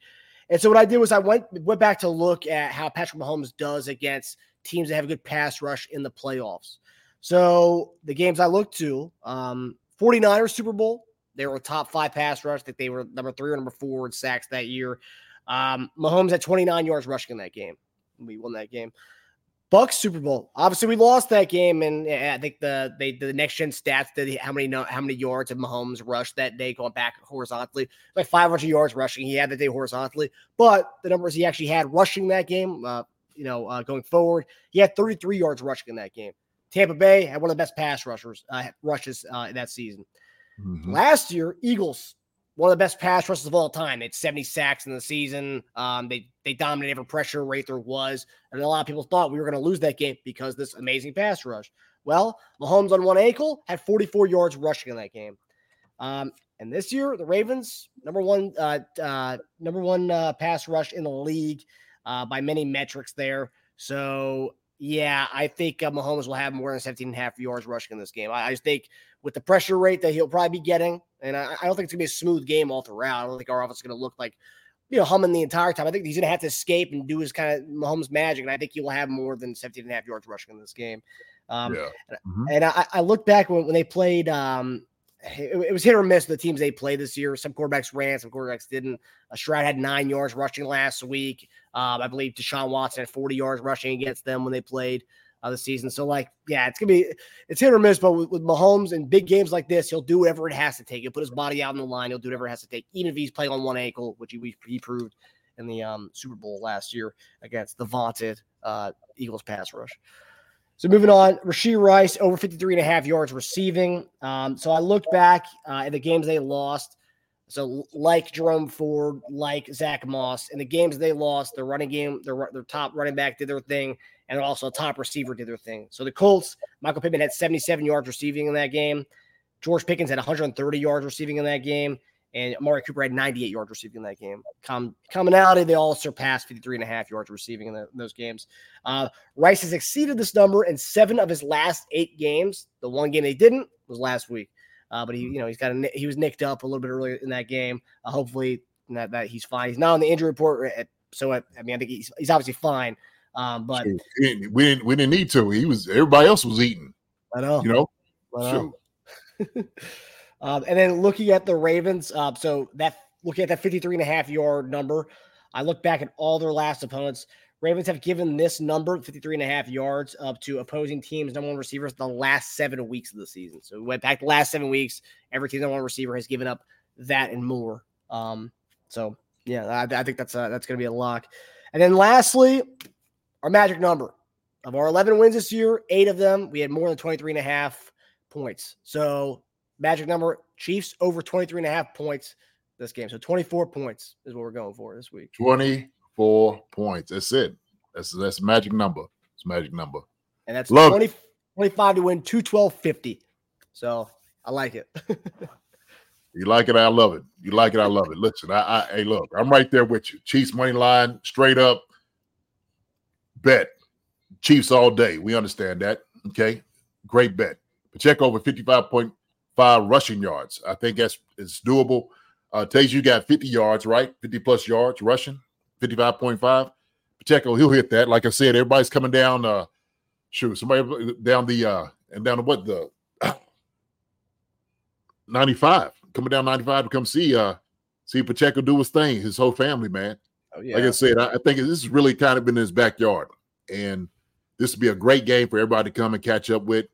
And so what I did was I went went back to look at how Patrick Mahomes does against teams that have a good pass rush in the playoffs. So the games I looked to, um, 49ers Super Bowl, they were top five pass rush. That they were number three or number four in sacks that year. Um, Mahomes had 29 yards rushing in that game. We won that game. Bucks Super Bowl. Obviously, we lost that game, and uh, I think the they the next gen stats did how many how many yards of Mahomes rushed that day going back horizontally, like 500 yards rushing. He had that day horizontally, but the numbers he actually had rushing that game, uh, you know, uh, going forward, he had 33 yards rushing in that game. Tampa Bay had one of the best pass rushers uh, rushes uh, that season. Last year, Eagles one of the best pass rushes of all time. It's 70 sacks in the season. Um, they they dominated every pressure rate there was, and a lot of people thought we were going to lose that game because this amazing pass rush. Well, Mahomes on one ankle had 44 yards rushing in that game. Um, and this year, the Ravens number one uh, uh, number one uh, pass rush in the league uh, by many metrics there. So yeah, I think uh, Mahomes will have more than 17 and a half yards rushing in this game. I, I just think with the pressure rate that he'll probably be getting, and I, I don't think it's gonna be a smooth game all throughout. I don't think our offense is gonna look like you know humming the entire time. I think he's gonna have to escape and do his kind of Mahomes magic, and I think he will have more than 17 and a half yards rushing in this game. Um, Yeah. and- And I, I look back when, when they played. Um, it, was hit or miss the teams they played this year. Some quarterbacks ran, some quarterbacks didn't. Uh, Stroud had nine yards rushing last week. Um, I believe Deshaun Watson had 40 yards rushing against them when they played uh, the season. So, like, yeah, it's gonna be it's hit or miss. But with, with Mahomes in big games like this, he'll do whatever it has to take. He'll put his body out on the line. He'll do whatever it has to take, even if he's playing on one ankle, which he, he proved in the um, Super Bowl last year against the vaunted uh, Eagles pass rush. So moving on, Rashee Rice over 53 and a half yards receiving. Um, so I looked back uh, at the games they lost. So like Jerome Ford, like Zach Moss, in the games they lost, their running game, their, their top running back did their thing, and also a top receiver did their thing. So the Colts, Michael Pittman had 77 yards receiving in that game. George Pickens had 130 yards receiving in that game. And Amari Cooper had 98 yards receiving in that game. Com- commonality, they all surpassed 53 and a half yards receiving in, the, in those games. Uh, Rice has exceeded this number in seven of his last eight games. The one game they didn't was last week. Uh, but he, you know, he's got a, he was nicked up a little bit earlier in that game. Uh, hopefully that, that he's fine. He's not on the injury report, uh, so I, I mean, I think he's, he's obviously fine. Um, but We didn't, we didn't need to. He was everybody else was eating. I know. You know? I Sure. um, and then looking at the Ravens, uh, so that looking at that 53 and a half yard number, I look back at all their last opponents. Ravens have given this number, 53 and a half yards, up to opposing teams' number one receivers the last seven weeks of the season. So we went back the last seven weeks. Every team's number one receiver has given up that and more. Um, so yeah, I, I think that's uh that's going to be a lock. And then lastly, our magic number of our 11 wins this year, eight of them, we had more than 23 and a half points. So magic number, Chiefs over 23 and a half points this game. So 24 points is what we're going for this week. 24 points. That's it. That's that's magic number. It's magic number. And that's Love 20, 25 to win 212.50. So I like it. You like it, I love it. You like it, I love it. Listen, I, I hey, look, I'm right there with you. Chiefs money line, straight up bet. Chiefs all day. We understand that. Okay. Great bet. Pacheco over 55.5 rushing yards. I think that's it's doable. Uh Tays, you got 50 yards, right? 50 plus yards rushing, 55.5. Pacheco, he'll hit that. Like I said, everybody's coming down. Uh shoot, somebody down the uh and down to what the 95 coming down 95 to come see uh see Pacheco do his thing, his whole family, man. Oh, Like I said, I, I think this is really kind of been in his backyard. And this would be a great game for everybody to come and catch up with.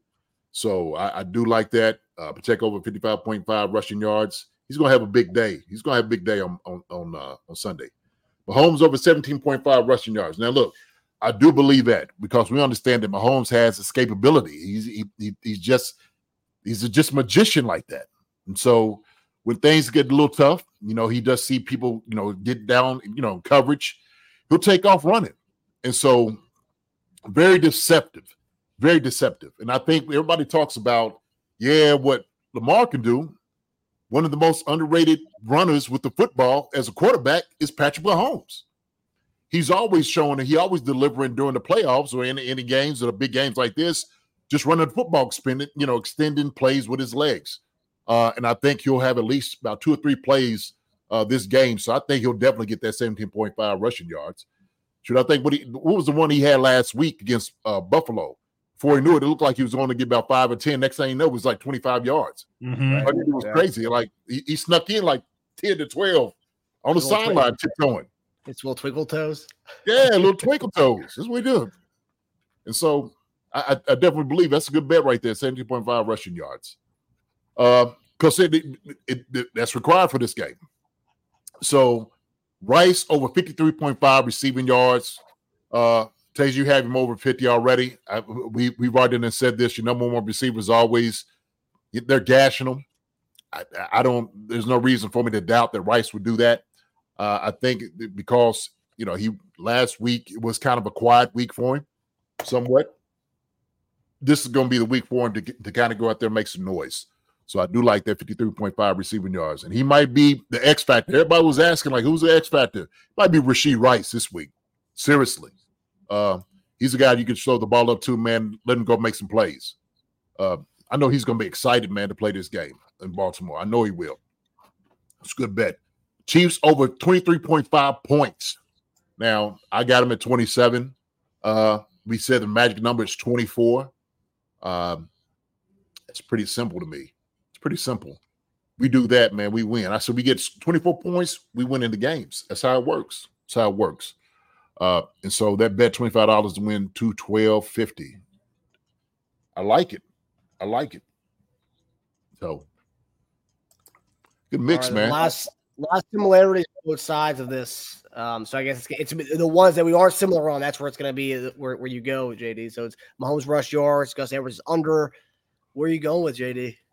So I, I do like that. Uh, Pacheco over 55.5 rushing yards. He's going to have a big day. He's going to have a big day on on on, uh, on Sunday. Mahomes over 17.5 rushing yards. Now, look, I do believe that because we understand that Mahomes has escapability. He's he, he, he's just he's a just magician like that. And so when things get a little tough, you know, he does see people, you know, get down, you know, coverage. He'll take off running. And so very deceptive, very deceptive. And I think everybody talks about, yeah, what Lamar can do. One of the most underrated runners with the football as a quarterback is Patrick Mahomes. He's always showing that he always delivering during the playoffs or any, any games or big games like this, just running the football, spinning, you know, extending plays with his legs. Uh, and I think he'll have at least about two or three plays uh, this game. So I think he'll definitely get that 17.5 rushing yards. Should I think what he what was the one he had last week against uh, Buffalo? Before he knew it, it looked like he was going to get about five or ten. Next thing you know, it was like 25 yards. Mhm. I mean, it was Yeah. crazy. Like he, he snuck in like 10 to 12 on the sideline, tiptoeing. It's little twinkle toes. Yeah, little twinkle toes. That's what we do. And so I, I, I definitely believe that's a good bet right there, 17.5 rushing yards. Uh, because it, it, it- that's required for this game. So Rice over 53.5 receiving yards. Uh Tays, you have him over 50 already. I, we we've already done said this. Your number one receiver is always they're gashing them. I, I don't. There's no reason for me to doubt that Rice would do that. Uh, I think because you know he last week it was kind of a quiet week for him, somewhat. This is going to be the week for him to to kind of go out there and make some noise. So I do like that 53.5 receiving yards, and he might be the X factor. Everybody was asking like, who's the X factor? Might be Rashee Rice this week. Seriously, uh, he's a guy you can throw the ball up to, man. Let him go make some plays. Uh, I know he's going to be excited, man, to play this game in Baltimore. I know he will. It's a good bet. Chiefs over 23.5 points. Now, I got him at 27. Uh, we said the magic number is 24. Um, it's pretty simple to me. It's pretty simple. We do that, man. We win. I said we get 24 points, we win in the games. That's how it works. That's how it works. Uh, and so that bet $25 to win 212.50. I like it. I like it. So good mix, right, man. A lot, of, lot of similarities on both sides of this. Um, so I guess it's, it's the ones that we are similar on. That's where it's going to be where, where you go, JD. So it's Mahomes rush yards, Gus Edwards is under. Where are you going with JD?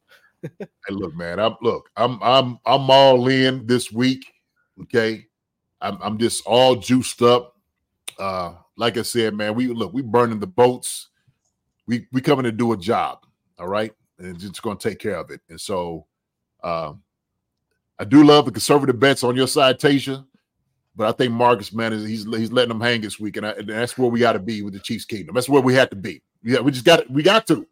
Hey, look, man. I'm look. I'm I'm I'm all in this week. Okay, I'm I'm just all juiced up. Uh, like I said, man. We look. We burning the boats. We we coming to do a job. All right, and just going to take care of it. And so, um, I do love the conservative bets on your side, Tasia. But I think Marcus, man, is he's he's letting them hang this week, and, I, and that's where we got to be with the Chiefs Kingdom. That's where we have to be. Yeah, we just got we got to.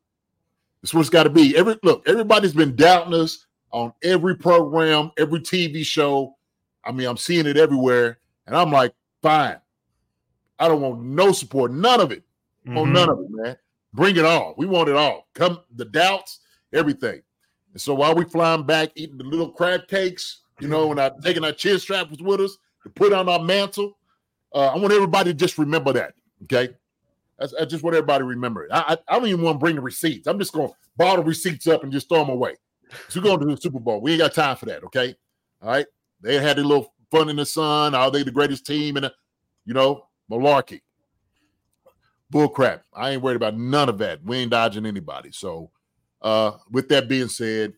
That's what it's got to be. Every look, everybody's been doubting us on every program, every TV show. I mean, I'm seeing it everywhere, and I'm like, fine. I don't want no support, none of it. Want Mhm. none of it, man. Bring it all. We want it all. Come the doubts, everything. And so while we flying back, eating the little crab cakes, you know, and I taking our chin straps with us to put on our mantle, uh, I want everybody to just remember that. Okay. That's, I just want everybody to remember it. I, I, I don't even want to bring the receipts. I'm just going to bottle receipts up and just throw them away. So we're going to the Super Bowl. We ain't got time for that. Okay. All right. They had a little fun in the sun. Are they the greatest team? And, you know, malarkey. Bullcrap. I ain't worried about none of that. We ain't dodging anybody. So, uh, with that being said,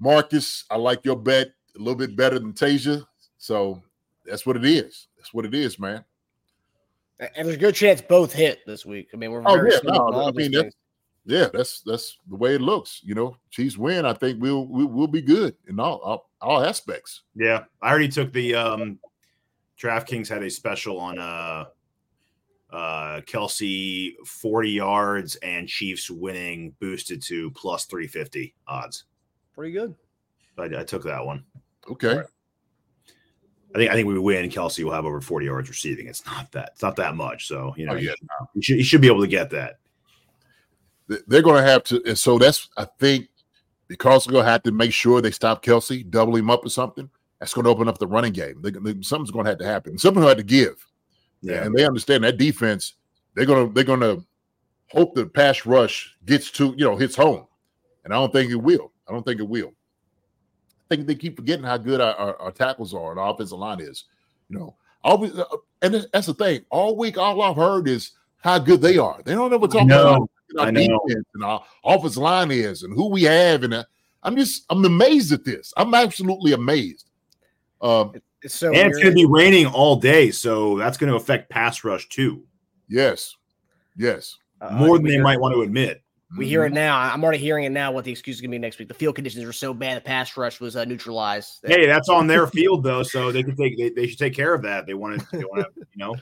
Marcus, I like your bet a little bit better than Tasia. So that's what it is. That's what it is, man. And there's a good chance both hit this week. I mean, we're Oh yeah, no, I mean that's yeah, that's that's the way it looks. You know, Chiefs win. I think we'll we'll, we'll be good in all, all all aspects. Yeah, I already took the um DraftKings had a special on uh uh Kelce 40 yards and Chiefs winning boosted to plus 350 odds. Pretty good. I, I took that one. Okay. I think I think we win. Kelce will have over 40 yards receiving. It's not that it's not that much. So you know, Oh, yeah, you, should, you should be able to get that. They- They're going to have to, and so that's I think because they're going to have to make sure they stop Kelce, double him up or something. That's going to open up the running game. They, they, something's going to have to happen. Something had to give. Yeah. and they understand that defense. They're gonna they're gonna hope the pass rush gets to you know hits home, and I don't think it will. I don't think it will. I think they keep forgetting how good our, our, our tackles are and our offensive line is. You know, always, uh, and that's the thing. All week, all I've heard is how good they are. They don't ever talk about our I defense and our offensive line is and who we have. And uh, I'm just I'm amazed at this. I'm absolutely amazed. Um, It's so and it's going to be raining all day, so that's going to affect pass rush too. Yes, yes, more than they hear- might want to admit. We hear it Mm-hmm. now. I'm already hearing it now. What the excuse is going to be next week? The field conditions were so bad, the pass rush was uh, neutralized. Hey, that's on their field though, so they can take they, they should take care of that. They want to, they want to, you know,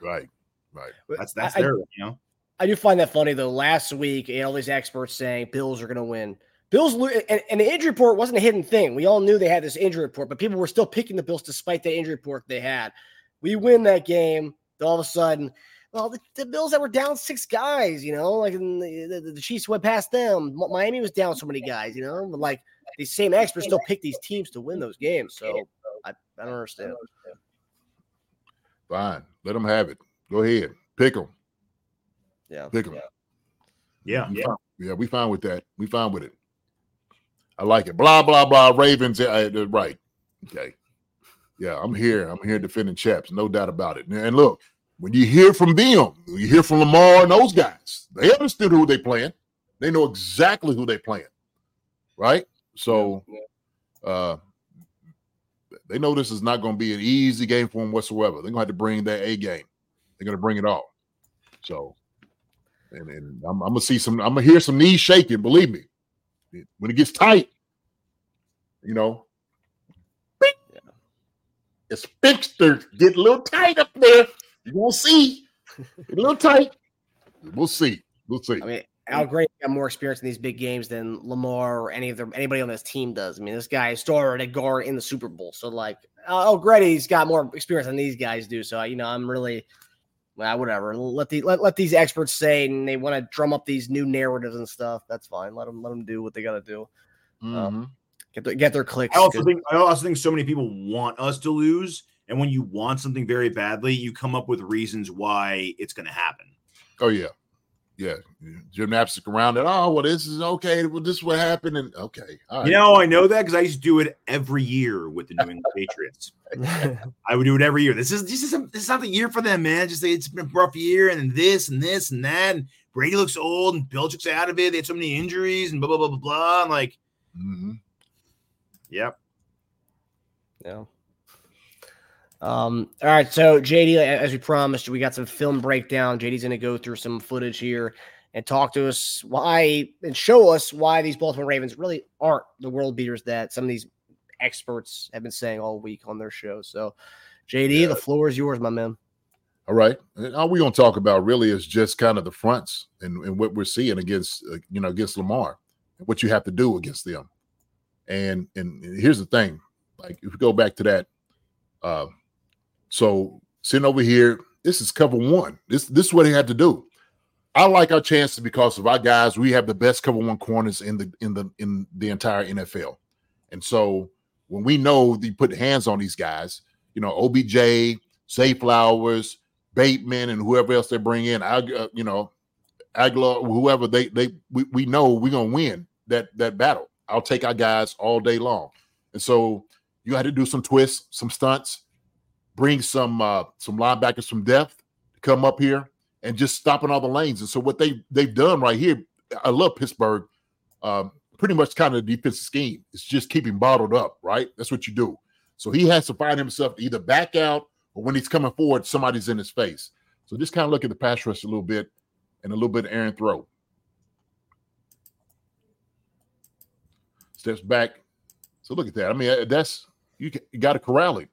right, right. That's that's I- I- their, you know. I do find that funny though. Last week, you all these experts saying Bills are going to win. Bills and, and the injury report wasn't a hidden thing. We all knew they had this injury report, but people were still picking the Bills despite the injury report they had. We win that game. All of a sudden, well, the, the Bills that were down six guys, you know, like the, the, the Chiefs went past them. Miami was down so many guys, you know, but like these same experts still pick these teams to win those games. So I, I don't understand. Fine. Let them have it. Go ahead. Pick them. Yeah. Pick them. Yeah. Yeah. Yeah. We fine with that. We fine with it. I like it. Blah, blah, blah. Ravens. Uh, uh, right. Okay. Yeah. I'm here. I'm here defending chaps. No doubt about it. And look, when you hear from them, when you hear from Lamar and those guys, they understood who they playing. They know exactly who they playing. Right. So, uh, they know this is not going to be an easy game for them whatsoever. They're going to have to bring their A game. They're going to bring it all. So, and, and I'm, I'm going to see some, I'm going to hear some knees shaking. Believe me, when it gets tight, you know, beep, the sphincter get a little tight up there. You won't see. A little tight. We'll see. We'll see. I mean, Al mm. Gray got more experience in these big games than Lamar or any of the anybody on this team does. I mean, this guy started at guard in the Super Bowl, so like Allegretti's got more experience than these guys do. So you know, I'm really well, whatever. Let the let, let these experts say, and they want to drum up these new narratives and stuff. That's fine. Let them let them do what they got to do. Um, get their, get their clicks. I also 'cause- think I also think so many people want us to lose, and when you want something very badly, you come up with reasons why it's going to happen. Oh yeah, yeah. Gymnastics around it. Oh well, this is okay. Well, this is what happened. And okay, all right. You know, I know that because I used to do it every year with the New England Patriots. I would do it every year. This is this is this is not the year for them, man. Just it's been a rough year, and this and this and that. And Brady looks old, and Belichick's out of it. They had so many injuries, and blah blah blah blah blah. And like, Mm-hmm. yep. Yeah. Um, all right, so JD, as we promised, we got some film breakdown. JD's going to go through some footage here and talk to us why and show us why these Baltimore Ravens really aren't the world beaters that some of these experts have been saying all week on their show. So, JD, the floor is yours, my man. All right. And all we're going to talk about really is just kind of the fronts and, and what we're seeing against, uh, you know, against Lamar and what you have to do against them. And and here's the thing, like if we go back to that, uh, so sitting over here, this is cover one. This this is what he had to do. I like our chances because of our guys. We have the best cover one corners in the in the in the entire NFL, and so when we know you put hands on these guys, you know OBJ, Zay Flowers, Bateman, and whoever else they bring in, I, uh, you know, Agholor, whoever they they we, we know we're gonna win that that battle. I'll take our guys all day long, and so you had to do some twists, some stunts, bring some uh some linebackers from depth to come up here and just stopping all the lanes. And so what they they've done right here, I love Pittsburgh. Um, pretty much kind of defensive scheme. It's just keeping bottled up, right? That's what you do. So he has to find himself to either back out or when he's coming forward, somebody's in his face. So just kind of look at the pass rush a little bit and a little bit of Aaron throw. Steps back. So look at that. I mean, uh, that's you, you got to corral him.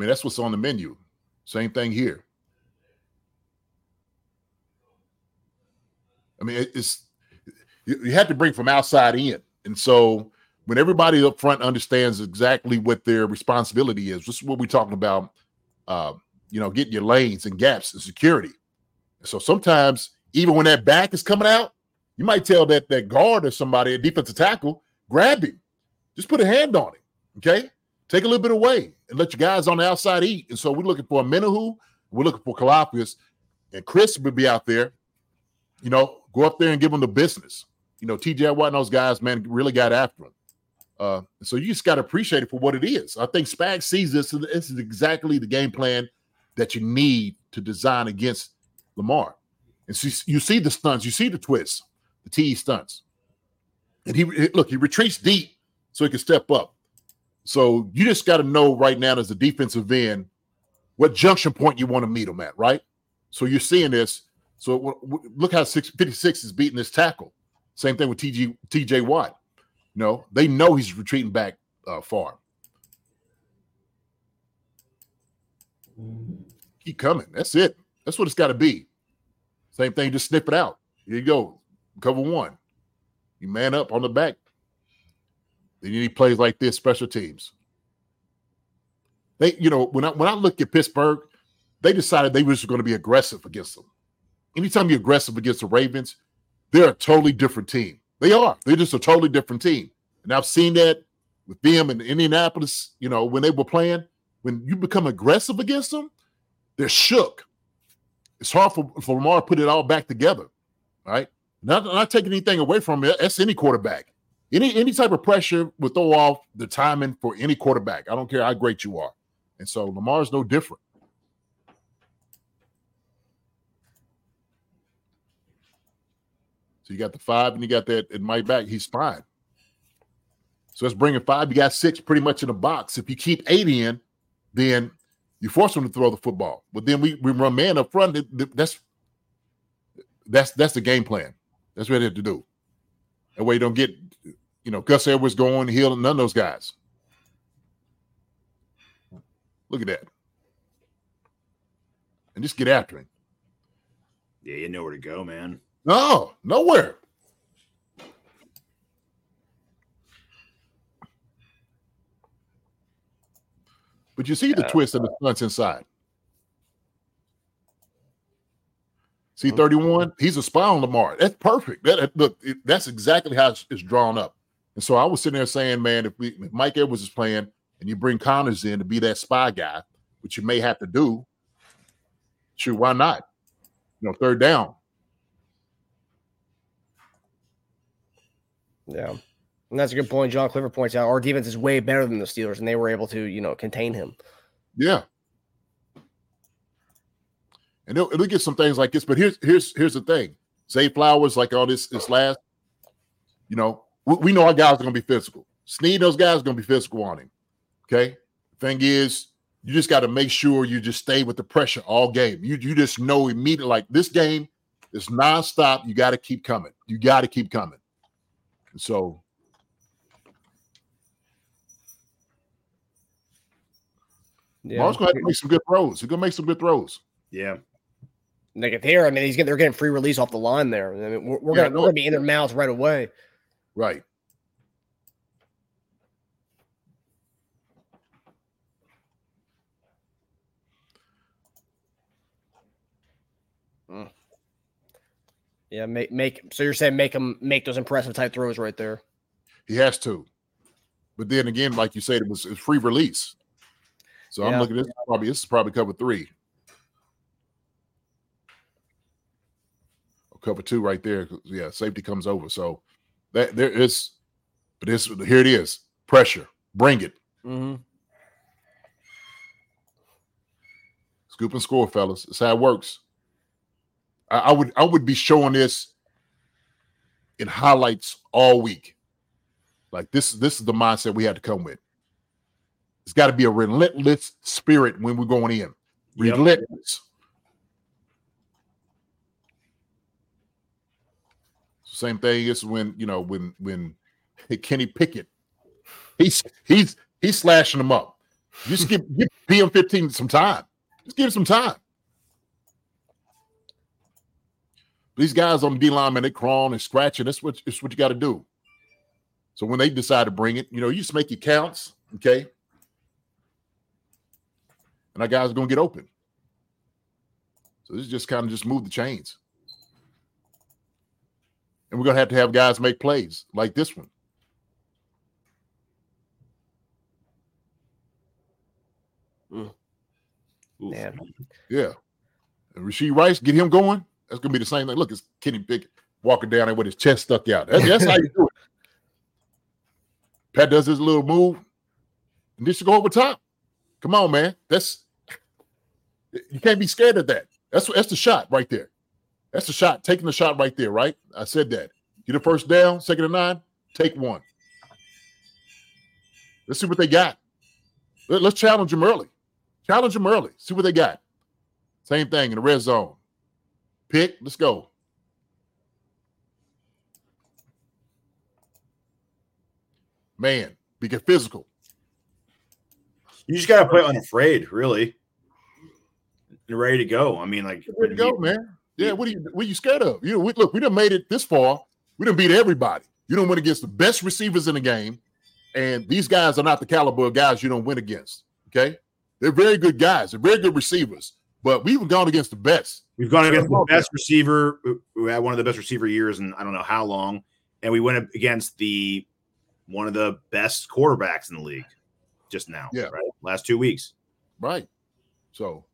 Mean, that's what's on the menu. Same thing here. I mean, it's you, you had to bring from outside in, and so when everybody up front understands exactly what their responsibility is, this is what we're talking about. Uh, you know, getting your lanes and gaps and security. So sometimes, even when that back is coming out, you might tell that that guard or somebody, a defensive tackle, grab him. Just put a hand on him. Okay. Take a little bit away and let your guys on the outside eat. And so we're looking for a Omenihu, we're looking for Karlaftis, and Chris would be out there. You know, go up there and give them the business. You know, TJ Watt and those guys, man, really got after him. Uh, so you just got to appreciate it for what it is. I think Spag sees this. This is exactly the game plan that you need to design against Lamar. And so you see the stunts, you see the twists, the T stunts. And he look, he retreats deep so he can step up. So you just got to know right now as a defensive end what junction point you want to meet them at, right? So you're seeing this. So w- w- look how six, 56 is beating this tackle. Same thing with TG, TJ Watt. Know, they know he's retreating back uh, far. Keep coming. That's it. That's what it's got to be. Same thing, just snip it out. Here you go. Cover one. You man up on the back. Then you need plays like this, special teams. They, you know, when I when I look at Pittsburgh, they decided they were just going to be aggressive against them. Anytime you're aggressive against the Ravens, they're a totally different team. They are. They're just a totally different team. And I've seen that with them in Indianapolis, you know, when they were playing. When you become aggressive against them, they're shook. It's hard for, for Lamar to put it all back together, right? Not, not taking anything away from it. That's any quarterback. Any any type of pressure will throw off the timing for any quarterback. I don't care how great you are. And so Lamar's no different. So you got the five and you got that in my back. He's fine. So let's bring in five. You got six pretty much in the box. If you keep eight in, then you force them to throw the football. But then we, we run man up front. That's that's that's the game plan. That's what they have to do. That way you don't get, you know, Gus Edwards going, Hill, none of those guys. Look at that. And just get after him. Yeah, you know where to go, man. No, nowhere. But you see the uh, twist and the uh, stunts inside. See 31, he's a spy on Lamar. That's perfect. That look, that's exactly how it's, drawn up. And so I was sitting there saying, man, if, we, if Mike Edwards is playing and you bring Connors in to be that spy guy, which you may have to do, sure, why not? You know, third down. Yeah. And that's a good point. John Clifford points out our defense is way better than the Steelers, and they were able to, you know, contain him. Yeah. And it'll, it'll get some things like this. But here's here's here's the thing. Zay Flowers, like all this this last, you know, we, know our guys are gonna be physical. Sneed, those guys are gonna be physical on him. Okay. Thing is, you just got to make sure you just stay with the pressure all game. You you just know immediately like this game is nonstop. You got to keep coming. You got to keep coming. So yeah. Mark's gonna make some good throws. He's gonna make some good throws. Yeah. Like here, I mean, he's getting they're getting free release off the line there. I mean, we're, we're yeah, gonna we're gonna be in their mouths right away. Right. Mm. Yeah, make make so you're saying make him make those impressive type throws right there. He has to, but then again, like you said, it was, it was free release. So yeah. I'm looking at this probably this is probably cover three. Or cover two right there. Yeah, safety comes over. So that there is, but this here it is. Pressure. Bring it. Mm-hmm. Scoop and score, fellas. That's how it works. I, I would I would be showing this in highlights all week. Like this, this is the mindset we had to come with. It's got to be a relentless spirit when we're going in. Relentless. Yep. Same thing is when you know when when Kenny Pickett, he's he's he's slashing them up. Just give give PM15 some time. Just give him some time. These guys on the D line, man, they crawling and scratching. That's what it's what you got to do. So when they decide to bring it, you know, you just make your counts, okay? And our guys are gonna get open. So this is just kind of just move the chains and we're going to have to have guys make plays like this one. Mm. Yeah. Yeah. And Rashee Rice, get him going. That's going to be the same thing. Look, it's Kenny Pickett walking down there with his chest stuck out. That's, that's how you do it. Pat does his little move, and this should go over top. Come on, man. That's you can't be scared of that. That's that's the shot right there. That's the shot. Taking the shot right there, right? I said that. Get a first down, second and nine, take one. Let's see what they got. Let- Let's challenge them early. Challenge them early. See what they got. Same thing in the red zone. Pick, let's go. Man, be get physical. You just gotta play unafraid, really. You're ready to go. I mean, like Ready to go, man. Yeah, what are you what are you scared of? You know, we, look, we done made it this far. We done beat everybody. You don't win against the best receivers in the game, and these guys are not the caliber of guys you don't win against. Okay, they're very good guys. They're very good receivers, but we've gone against the best. We've gone against the best receiver who- who had one of the best receiver years and I don't know how long, and we went against the one of the best quarterbacks in the league just now. Yeah. right. Last two weeks. Right. So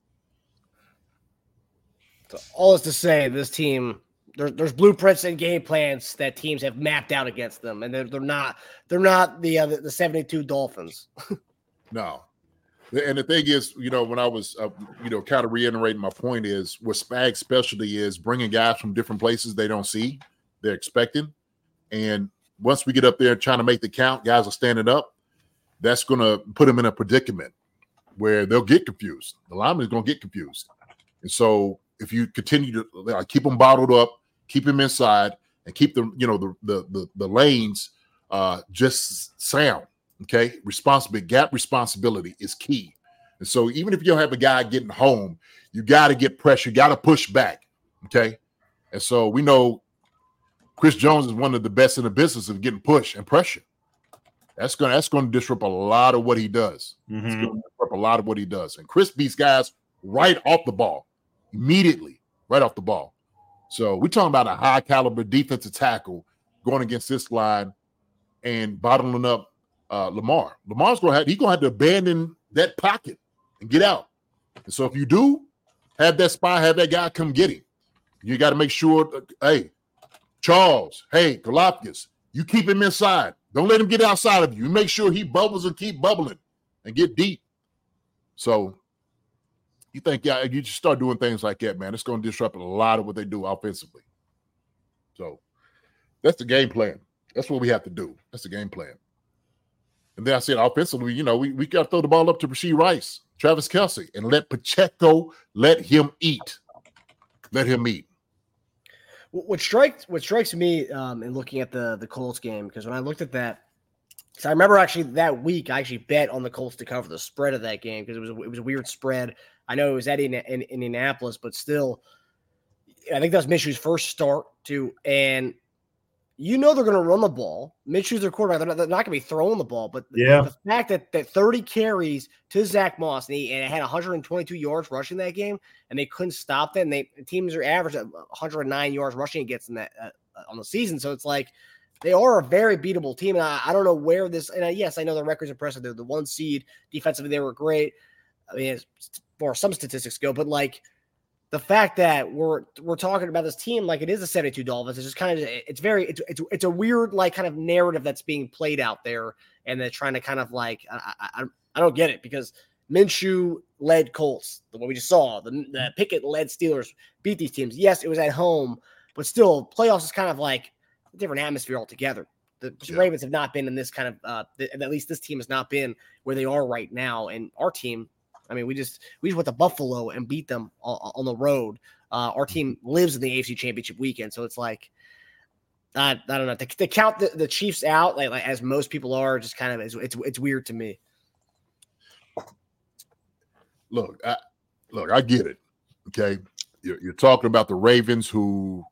So all is to say, this team there, there's blueprints and game plans that teams have mapped out against them, and they're, they're not they're not the uh, the 72 Dolphins. No. And the thing is, you know, when I was, uh, you know, kind of reiterating my point is what Spag's specialty is bringing guys from different places they don't see, they're expecting. And once we get up there trying to make the count, guys are standing up. That's going to put them in a predicament where they'll get confused. The lineman is going to get confused. And so if you continue to like, keep them bottled up, keep them inside, and keep them, you know, the the the, the lanes uh, just sound. Okay, responsibility, gap responsibility is key. And so even if you don't have a guy getting home, you got to get pressure, you got to push back. Okay, and so we know Chris Jones is one of the best in the business of getting push and pressure. That's going to that's to disrupt a lot of what he does. It's Mhm. going to disrupt a lot of what he does. And Chris beats guys right off the ball, immediately, right off the ball. So we're talking about a high caliber defensive tackle going against this line and bottling up uh, Lamar. Lamar's to have he's to have to abandon that pocket and get out. And so if you do have that spy, have that guy come get him. You got to make sure. that, hey, Charles, hey, Galapagos, you keep him inside. Don't let him get outside of. You make sure he bubbles and keep bubbling and get deep. So you think, yeah, you just start doing things like that, man. It's going to disrupt a lot of what they do offensively. So that's the game plan. That's what we have to do. That's the game plan. And then I said offensively, you know, we, we got to throw the ball up to Rashee Rice, Travis Kelce, and let Pacheco let him eat. Let him eat. What strikes what strikes me um, in looking at the the Colts game because when I looked at that, so I remember actually that week I actually bet on the Colts to cover the spread of that game because it was it was a weird spread. I know it was at in, in, Indianapolis, but still, I think that was Minshew's first start too, and you know they're going to run the ball. Minshew's their quarterback; they're not, not going to be throwing the ball. But the, Yeah. the fact that that 30 carries to Zach Moss and he and it had 122 yards rushing that game, and they couldn't stop that. And they teams are average at 109 yards rushing against them that uh, on the season. So it's like they are a very beatable team. And I, I don't know where this. And I, yes, I know the record's impressive. They're the one seed defensively. They were great. I mean, far as some statistics go, but like the fact that we're we're talking about this team like it is the 72 Dolphins, it's just kind of it's very it's it's, it's a weird like kind of narrative that's being played out there, and they're trying to kind of like I I, I- don't get it because Minshew led Colts, the one we just saw, the, the Pickett led Steelers beat these teams. Yes, it was at home, but still playoffs is kind of like a different atmosphere altogether. The Ravens have not been in this kind of uh, th- at least this team has not been where they are right now, and our team I mean, we just we just went to Buffalo and beat them on, on the road. Uh, our team lives in the AFC Championship weekend, so it's like I, I don't know to, to count the, the Chiefs out like, like as most people are just kind of it's, it's it's weird to me. look, I, look, I get it. Okay, you're, you're talking about the Ravens who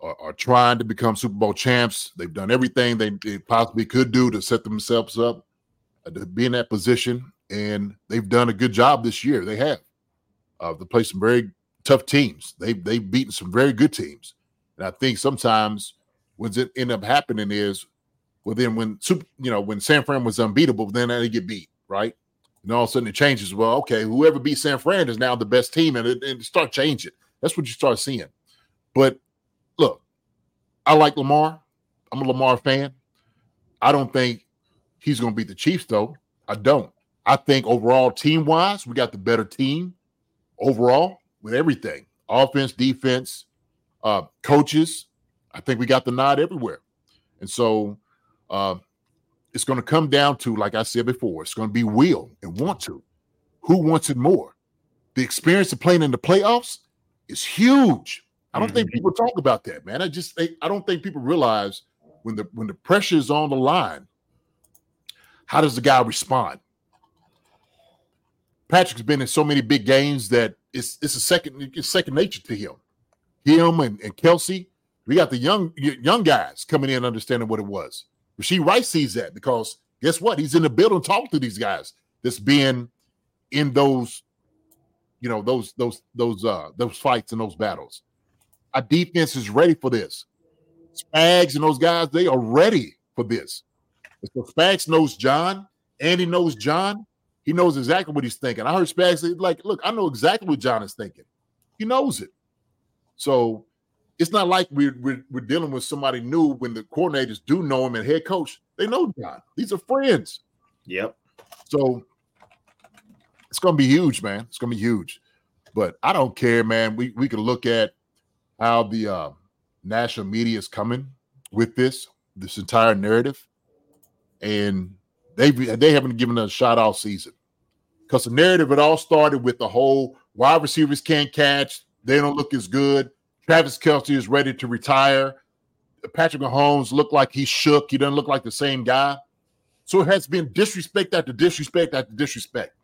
are, are trying to become Super Bowl champs. They've done everything they, they possibly could do to set themselves up uh, to be in that position, and they've done a good job this year. They have. Uh, they play some very tough teams. They they've beaten some very good teams, and I think sometimes what's it end up happening is, well, then when super, you know when San Fran was unbeatable, then they get beat, right? And all of a sudden it changes. Well, okay, whoever beat San Fran is now the best team, and it, and start changing. That's what you start seeing. But look, I like Lamar. I'm a Lamar fan. I don't think he's going to beat the Chiefs, though. I don't. I think overall, team wise, we got the better team overall with everything offense, defense, uh, coaches. I think we got the nod everywhere. And so uh, it's going to come down to, like I said before, it's going to be will and want to. Who wants it more? The experience of playing in the playoffs is huge. I don't mm-hmm. think people talk about that, man. I just think I don't think people realize when the when the pressure is on the line, how does the guy respond? Patrick's been in so many big games that it's it's a second it's second nature to him. Him and, and Kelce, we got the young young guys coming in understanding what it was. Rashee Rice sees that because guess what? He's in the building talking to these guys that's being in those, you know, those those those uh those fights and those battles. Our defense is ready for this. Spags and those guys, they are ready for this. So Spags knows John, Andy knows John. He knows exactly what he's thinking. I heard Spags say, like, look, I know exactly what John is thinking. He knows it. So it's not like we're, we're, we're dealing with somebody new when the coordinators do know him and head coach. They know John. These are friends. Yep. So it's gonna be huge, man. It's gonna be huge. But I don't care, man. We we can look at how the uh, national media is coming with this, this entire narrative, and they they haven't given us a shot all season because the narrative it all started with the whole wide receivers can't catch, they don't look as good. Travis Kelce is ready to retire. Patrick Mahomes looked like he shook. He doesn't look like the same guy. So it has been disrespect after disrespect after disrespect.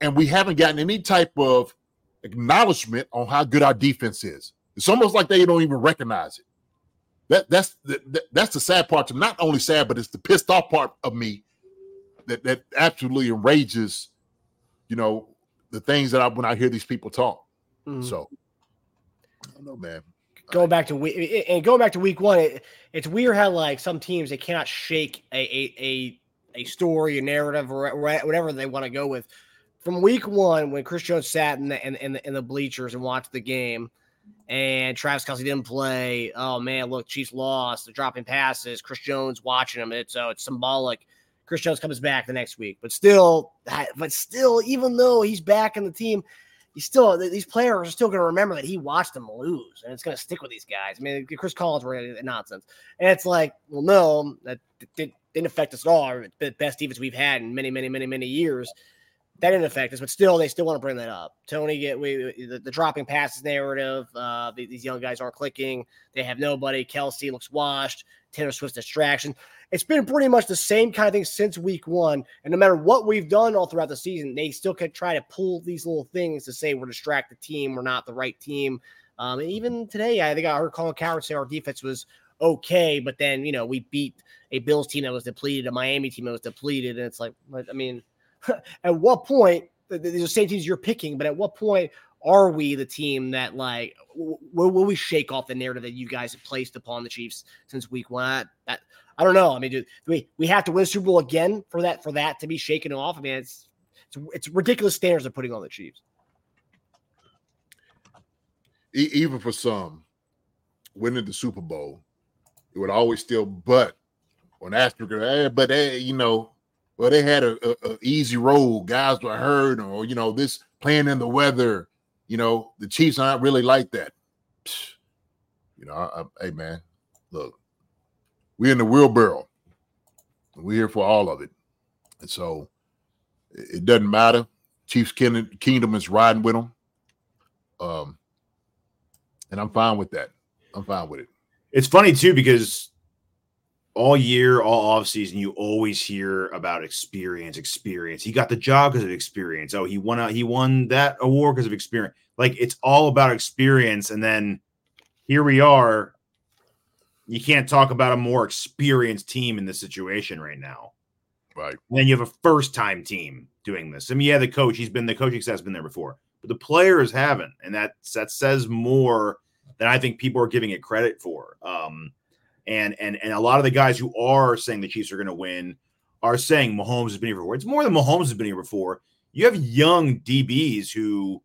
And we haven't gotten any type of acknowledgement on how good our defense is. It's almost like they don't even recognize it. That that's the, that's the sad part. To not only sad, but it's the pissed off part of me that that absolutely enrages. You know the things that I when I hear these people talk. Mm-hmm. So I don't know, man. Going back to week and going back to week one, it, it's weird how like some teams they cannot shake a a a, a story, a narrative, or whatever they want to go with. From week one, when Chris Jones sat in the in, in the, in the bleachers and watched the game, and Travis Kelce didn't play. Oh man, look, Chiefs lost. They're dropping passes. Chris Jones watching them. It's uh, it's symbolic. Chris Jones comes back the next week, but still, but still, even though he's back in the team, he's still these players are still going to remember that he watched them lose, and it's going to stick with these guys. I mean, Chris Collins were nonsense, and it's like, well, no, that didn't affect us at all. The best defense we've had in many, many, many, many years that didn't affect us, but still, they still want to bring that up. Tony get we, the, the, dropping passes narrative. Uh, these young guys aren't clicking. They have nobody. Kelce looks washed. Taylor Swift's distraction. It's been pretty much the same kind of thing since week one. And no matter what we've done all throughout the season, they still could try to pull these little things to say we're distracted team, we're not the right team. Um, and even today, I think I heard Colin Cowherd say our defense was okay, but then you know we beat a Bills team that was depleted, a Miami team that was depleted, and it's like, I mean at what point these are the same teams you're picking, but at what point are we the team that like will, will we shake off the narrative that you guys have placed upon the Chiefs since week one? I, that, I don't know. I mean, we we have to win Super Bowl again for that for that to be shaken off? I mean, it's it's, it's ridiculous standards they're putting on the Chiefs. Even for some, winning the Super Bowl, it would always still but on Africa, hey, but hey, you know, well, they had a, a, a, easy road. Guys were hurt, or you know, this playing in the weather. You know, the Chiefs are not really like that. You know, I, I, hey man, look, we're in the wheelbarrow. We're here for all of it, and so it, it doesn't matter. Chiefs kingdom is riding with them, um, and I'm fine with that. I'm fine with it. It's funny too because all year, all off season, you always hear about experience, experience. He got the job because of experience. Oh, he won out, he won that award because of experience. Like it's all about experience. And then here we are. You can't talk about a more experienced team in this situation right now. Right. And then you have a first time team doing this. I mean, yeah, the coach, he's been the coaching staff's been there before, but the players haven't. And that that says more than I think people are giving it credit for. Um, and and and a lot of the guys who are saying the Chiefs are going to win are saying Mahomes has been here before. It's more than Mahomes has been here before. You have young DBs who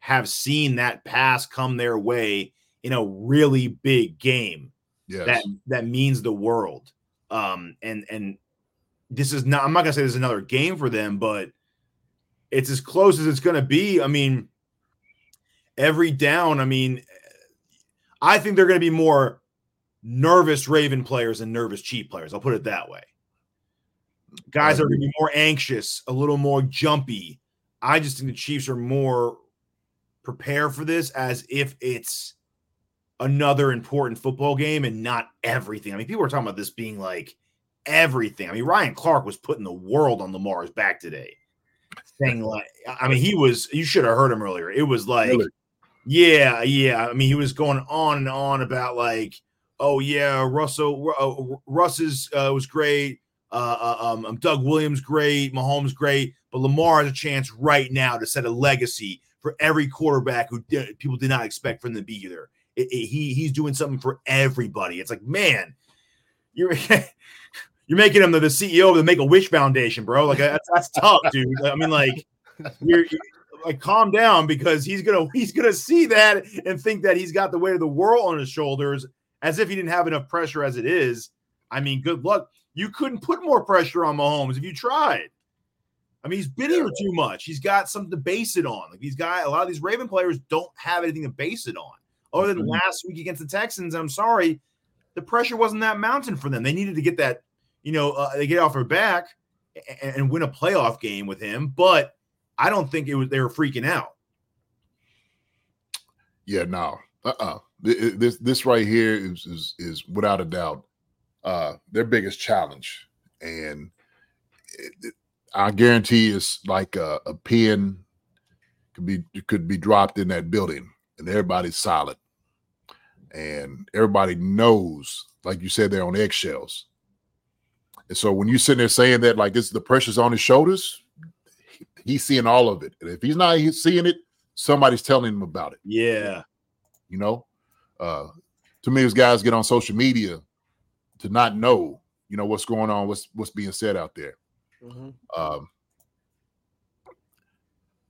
have seen that pass come their way in a really big game Yes. that that means the world. Um, and and this is not. I'm not gonna say this is another game for them, but it's as close as it's gonna be. I mean, every down. I mean, I think they're gonna be more nervous Raven players and nervous Chief players. I'll put it that way. Guys are gonna be more anxious, a little more jumpy. I just think the Chiefs are more prepared for this as if it's another important football game and not everything. I mean, people were talking about this being like everything. I mean, Ryan Clark was putting the world on Lamar's back today. Saying like, I mean, he was. You should have heard him earlier. It was like, Really? yeah, yeah. I mean, he was going on and on about like, oh yeah, Russell, uh, Russ's uh, was great. Uh, uh, um, um, Doug Williams great, Mahomes great, but Lamar has a chance right now to set a legacy for every quarterback who people did not expect from him to be there. It- it- he he's doing something for everybody. It's like, man, you're you're making him the, the CEO of the Make a Wish Foundation, bro. Like that's that's tough, dude. I mean, like you're, you're- like calm down because he's gonna he's gonna see that and think that he's got the weight of the world on his shoulders as if he didn't have enough pressure as it is. I mean, good luck. You couldn't put more pressure on Mahomes if you tried. I mean, he's been here too much. He's got something to base it on. Like these guys, a lot of these Raven players don't have anything to base it on. Other than last week against the Texans, I'm sorry, the pressure wasn't that mountain for them. They needed to get that, you know, uh, they get off their back and, and win a playoff game with him. But I don't think it was they were freaking out. Yeah, no. Uh-uh. Th- th- This this right here is is is without a doubt uh their biggest challenge. And it, it- I guarantee it's like a, a pin could be could be dropped in that building and everybody's solid. And everybody knows, like you said, they're on eggshells. And so when you sitting there saying that, like this, the pressure's on his shoulders, he- he's seeing all of it. And if he's not seeing it, somebody's telling him about it. Yeah. You know, uh, too many of these guys get on social media to not know, you know, what's going on, what's what's being said out there. Um,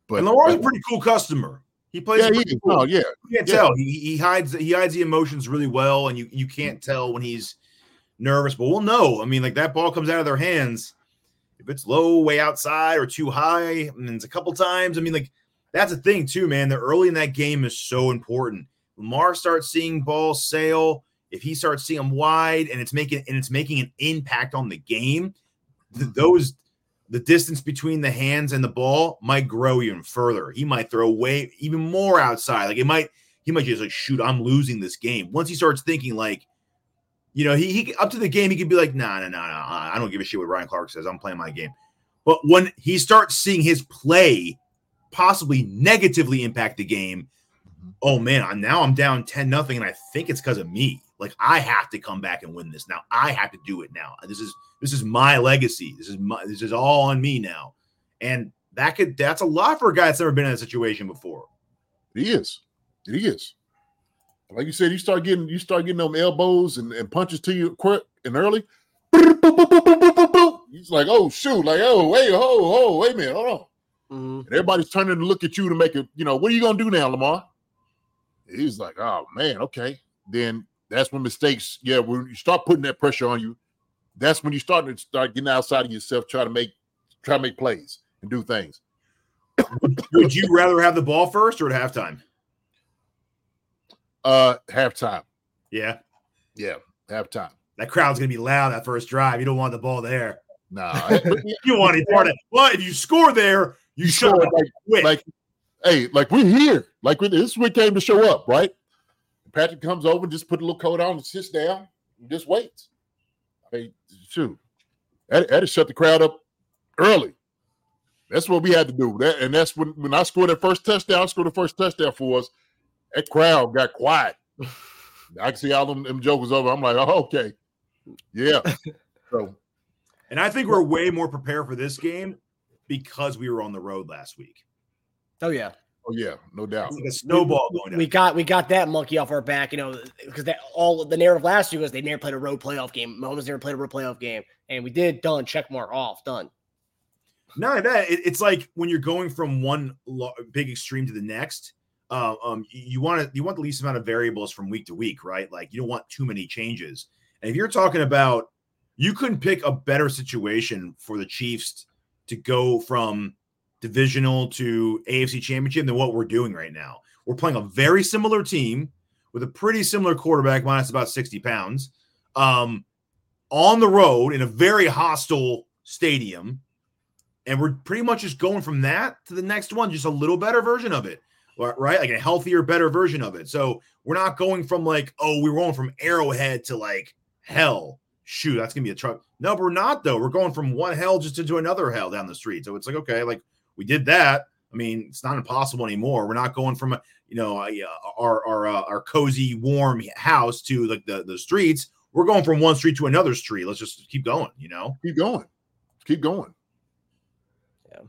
but and Lamar's a pretty cool customer. He plays Yeah, he cool. No, yeah. You can't Yeah. tell. He, he hides he hides the emotions really well, and you you can't tell when he's nervous. But we'll know. I mean, like that ball comes out of their hands. If it's low, way outside, or too high, and it's a couple times. I mean, like that's a thing too, man. The early in that game is so important. Lamar starts seeing balls sail. If he starts seeing them wide, and it's making and it's making an impact on the game, th- those the distance between the hands and the ball might grow even further. He might throw way even more outside. Like it might, he might just like shoot. I'm losing this game. Once he starts thinking like, you know, he, he up to the game, he could be like, nah, nah, nah, nah. I don't give a shit what Ryan Clark says. I'm playing my game. But when he starts seeing his play possibly negatively impact the game, Mm-hmm. oh man, I'm, now I'm down 10 nothing, and I think it's because of me. Like I have to come back and win this now. I have to do it now. This is this is my legacy. This is my this is all on me now. And that could that's a lot for a guy that's never been in that situation before. He is. It is. Like you said, you start getting you start getting them elbows and, and punches to you quick and early. He's like, oh shoot, like oh wait, oh oh wait a minute, hold on. Mm-hmm. And everybody's turning to look at you to make it. You know, what are you gonna do now, Lamar? He's like, oh man, okay. Then that's when mistakes. Yeah, when you start putting that pressure on you, that's when you start to start getting outside of yourself, try to make try to make plays and do things. Would you rather have the ball first or at halftime? Uh, halftime. Yeah. Yeah, halftime. That crowd's gonna be loud that first drive. You don't want the ball there. Nah, you want any part of it. Well, if you score there, you should sure, like, like, hey, like we're here. Like we, this is we came to show up, right? Patrick comes over, just put a little coat on, and sits down, and just waits. Hey, shoot, that that shut the crowd up early. That's what we had to do. That and that's when when I scored that first touchdown, I scored the first touchdown for us. That crowd got quiet. I can see all them, them jokers over. I'm like, oh, okay, yeah. So And I think we're way more prepared for this game because we were on the road last week. Oh yeah. Oh yeah, no doubt. It's like a snowball going down. We got we got that monkey off our back, you know, because that all the narrative last year was they never played a road playoff game. Mahomes never played a road playoff game, and we did. Done. Check mark off. Done. No, that it, it's like when you're going from one lo- big extreme to the next. Uh, um, you want to you want the least amount of variables from week to week, right? Like you don't want too many changes. And if you're talking about, you couldn't pick a better situation for the Chiefs to go from divisional to AFC Championship than what we're doing right now. We're playing a very similar team with a pretty similar quarterback, minus about sixty pounds, um, on the road in a very hostile stadium and we're pretty much just going from that to the next one, just a little better version of it, right? Like a healthier, better version of it. So we're not going from like, oh, we're going from Arrowhead to like hell. Shoot, that's gonna be a truck. No, we're not though. We're going from one hell just into another hell down the street. So it's like, okay, like we did that. I mean, it's not impossible anymore. We're not going from you know uh, our our uh, our cozy, warm house to like the the streets. We're going from one street to another street. Let's just keep going. You know, keep going, keep going. Yeah,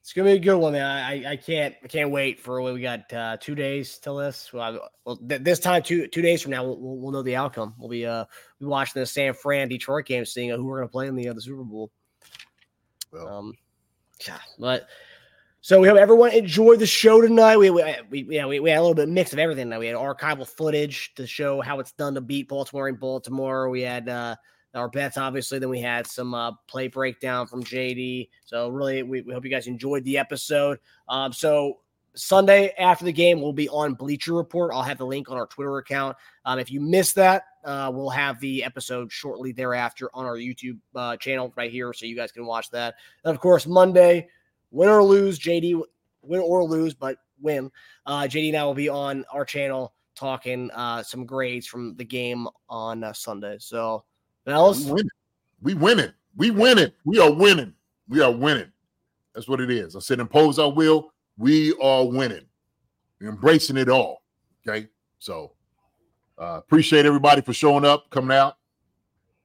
it's gonna be a good one, man. I, I can't I can't wait for what we got uh, two days till this. Well, well th- this time two two days from now we'll, we'll, we'll know the outcome. We'll be uh we watching the San Fran Detroit game, seeing who we're gonna play in the uh, the Super Bowl. Well, um, but so we hope everyone enjoyed the show tonight. We we, we yeah we, we had a little bit of mix of everything. We had archival footage to show how it's done to beat Baltimore in Baltimore. We had uh our bets, obviously. Then we had some uh, play breakdown from JD. So really, we, we hope you guys enjoyed the episode. Um, so Sunday after the game, we'll be on Bleacher Report. I'll have the link on our Twitter account. Um, if you missed that, uh, we'll have the episode shortly thereafter on our YouTube uh, channel right here, so you guys can watch that. And of course, Monday, win or lose, JD win or lose, but win. Uh, JD and I will be on our channel talking uh, some grades from the game on uh, Sunday. So Bells? We winning. We winning. We are winning. We are winning. That's what it is. I said impose our will. We are winning. We're embracing it all. Okay. So uh appreciate everybody for showing up, coming out.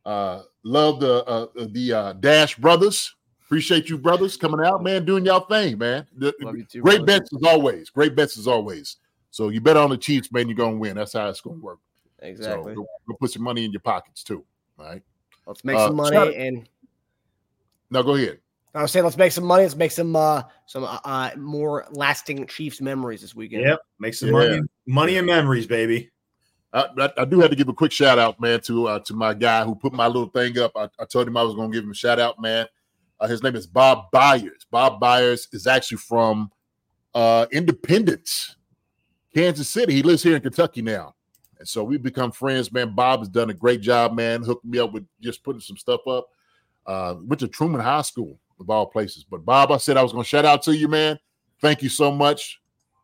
Uh love the uh the uh Dash brothers. Appreciate you brothers coming out, man, doing y'all thing, man. The, too, great brother. bets as always. Great bets as always. So you bet on the Chiefs, man, you're gonna win. That's how it's gonna work. Exactly. So go, go put some money in your pockets too. All right. Let's make Uh, some money shout- and Now go ahead. I was saying let's make some money. Let's make some uh some uh, uh more lasting Chiefs memories this weekend. Yep, make some Yeah. money, money and memories, baby. I, I, do have to give a quick shout out, man, to uh, to my guy who put my little thing up. I, I told him I was going to give him a shout out, man. Uh, his name is Bob Byers. Bob Byers is actually from uh, Independence, Kansas City. He lives here in Kentucky now, and so we've become friends, man. Bob has done a great job, man, hooking me up with just putting some stuff up. Uh, went to Truman High School of all places, but Bob, I said I was going to shout out to you, man. Thank you so much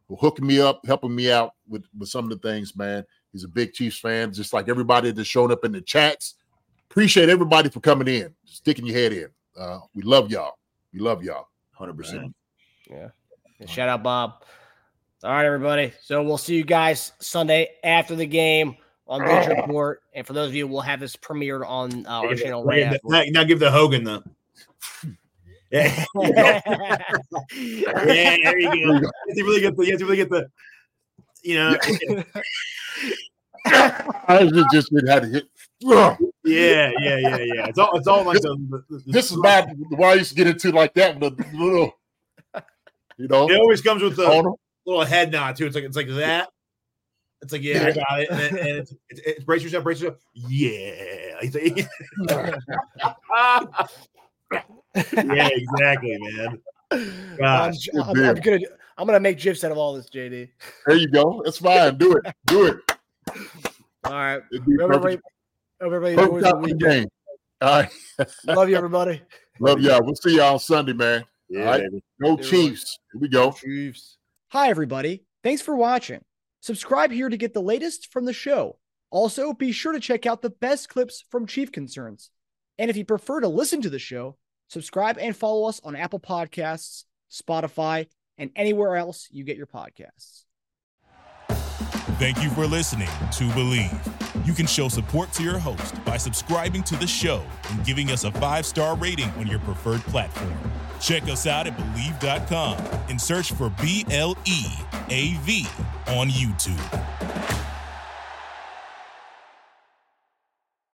for hooking me up, helping me out with with some of the things, man. He's a big Chiefs fan, just like everybody that's shown up in the chats. Appreciate everybody for coming in, sticking your head in. Uh, we love y'all. We love y'all. Hundred percent. Yeah. And shout out Bob. All right, everybody. So we'll see you guys Sunday after the game on Bleacher Report. And for those of you, we'll have this premiered on uh, our channel right Now, now give the Hogan the. Yeah. yeah, there you go. You have to really get the. You have to really get the. You know. I just, just didn't have to hit. Yeah, yeah, yeah, yeah. It's all. It's all like the. the, the This is my why I used to get into like that with a little, you know. It always comes with a little head nod too. It's like it's like that. It's like yeah, I got it. And, then- and it's, it's, it's brace yourself, brace yourself. Yeah, yeah, exactly, man. I'm, Gosh, I'm, I'm gonna I'm gonna make gifs out of all this, JD. There you go. That's fine. Do it. Do it. All right. It'd be Hope everybody, perfect- hope everybody the time for weekend. game. All right. Love you, everybody. Love y'all. We'll see y'all on Sunday, man. Yeah, All right. Go Yeah, Chiefs. Here we go. Chiefs. Hi, everybody. Thanks for watching. Subscribe here to get the latest from the show. Also, be sure to check out the best clips from Chief Concerns. And if you prefer to listen to the show, subscribe and follow us on Apple Podcasts, Spotify, and anywhere else you get your podcasts. Thank you for listening to Bleav. You can show support to your host by subscribing to the show and giving us a five star rating on your preferred platform. Check us out at Bleav.com and search for B L E A V on YouTube.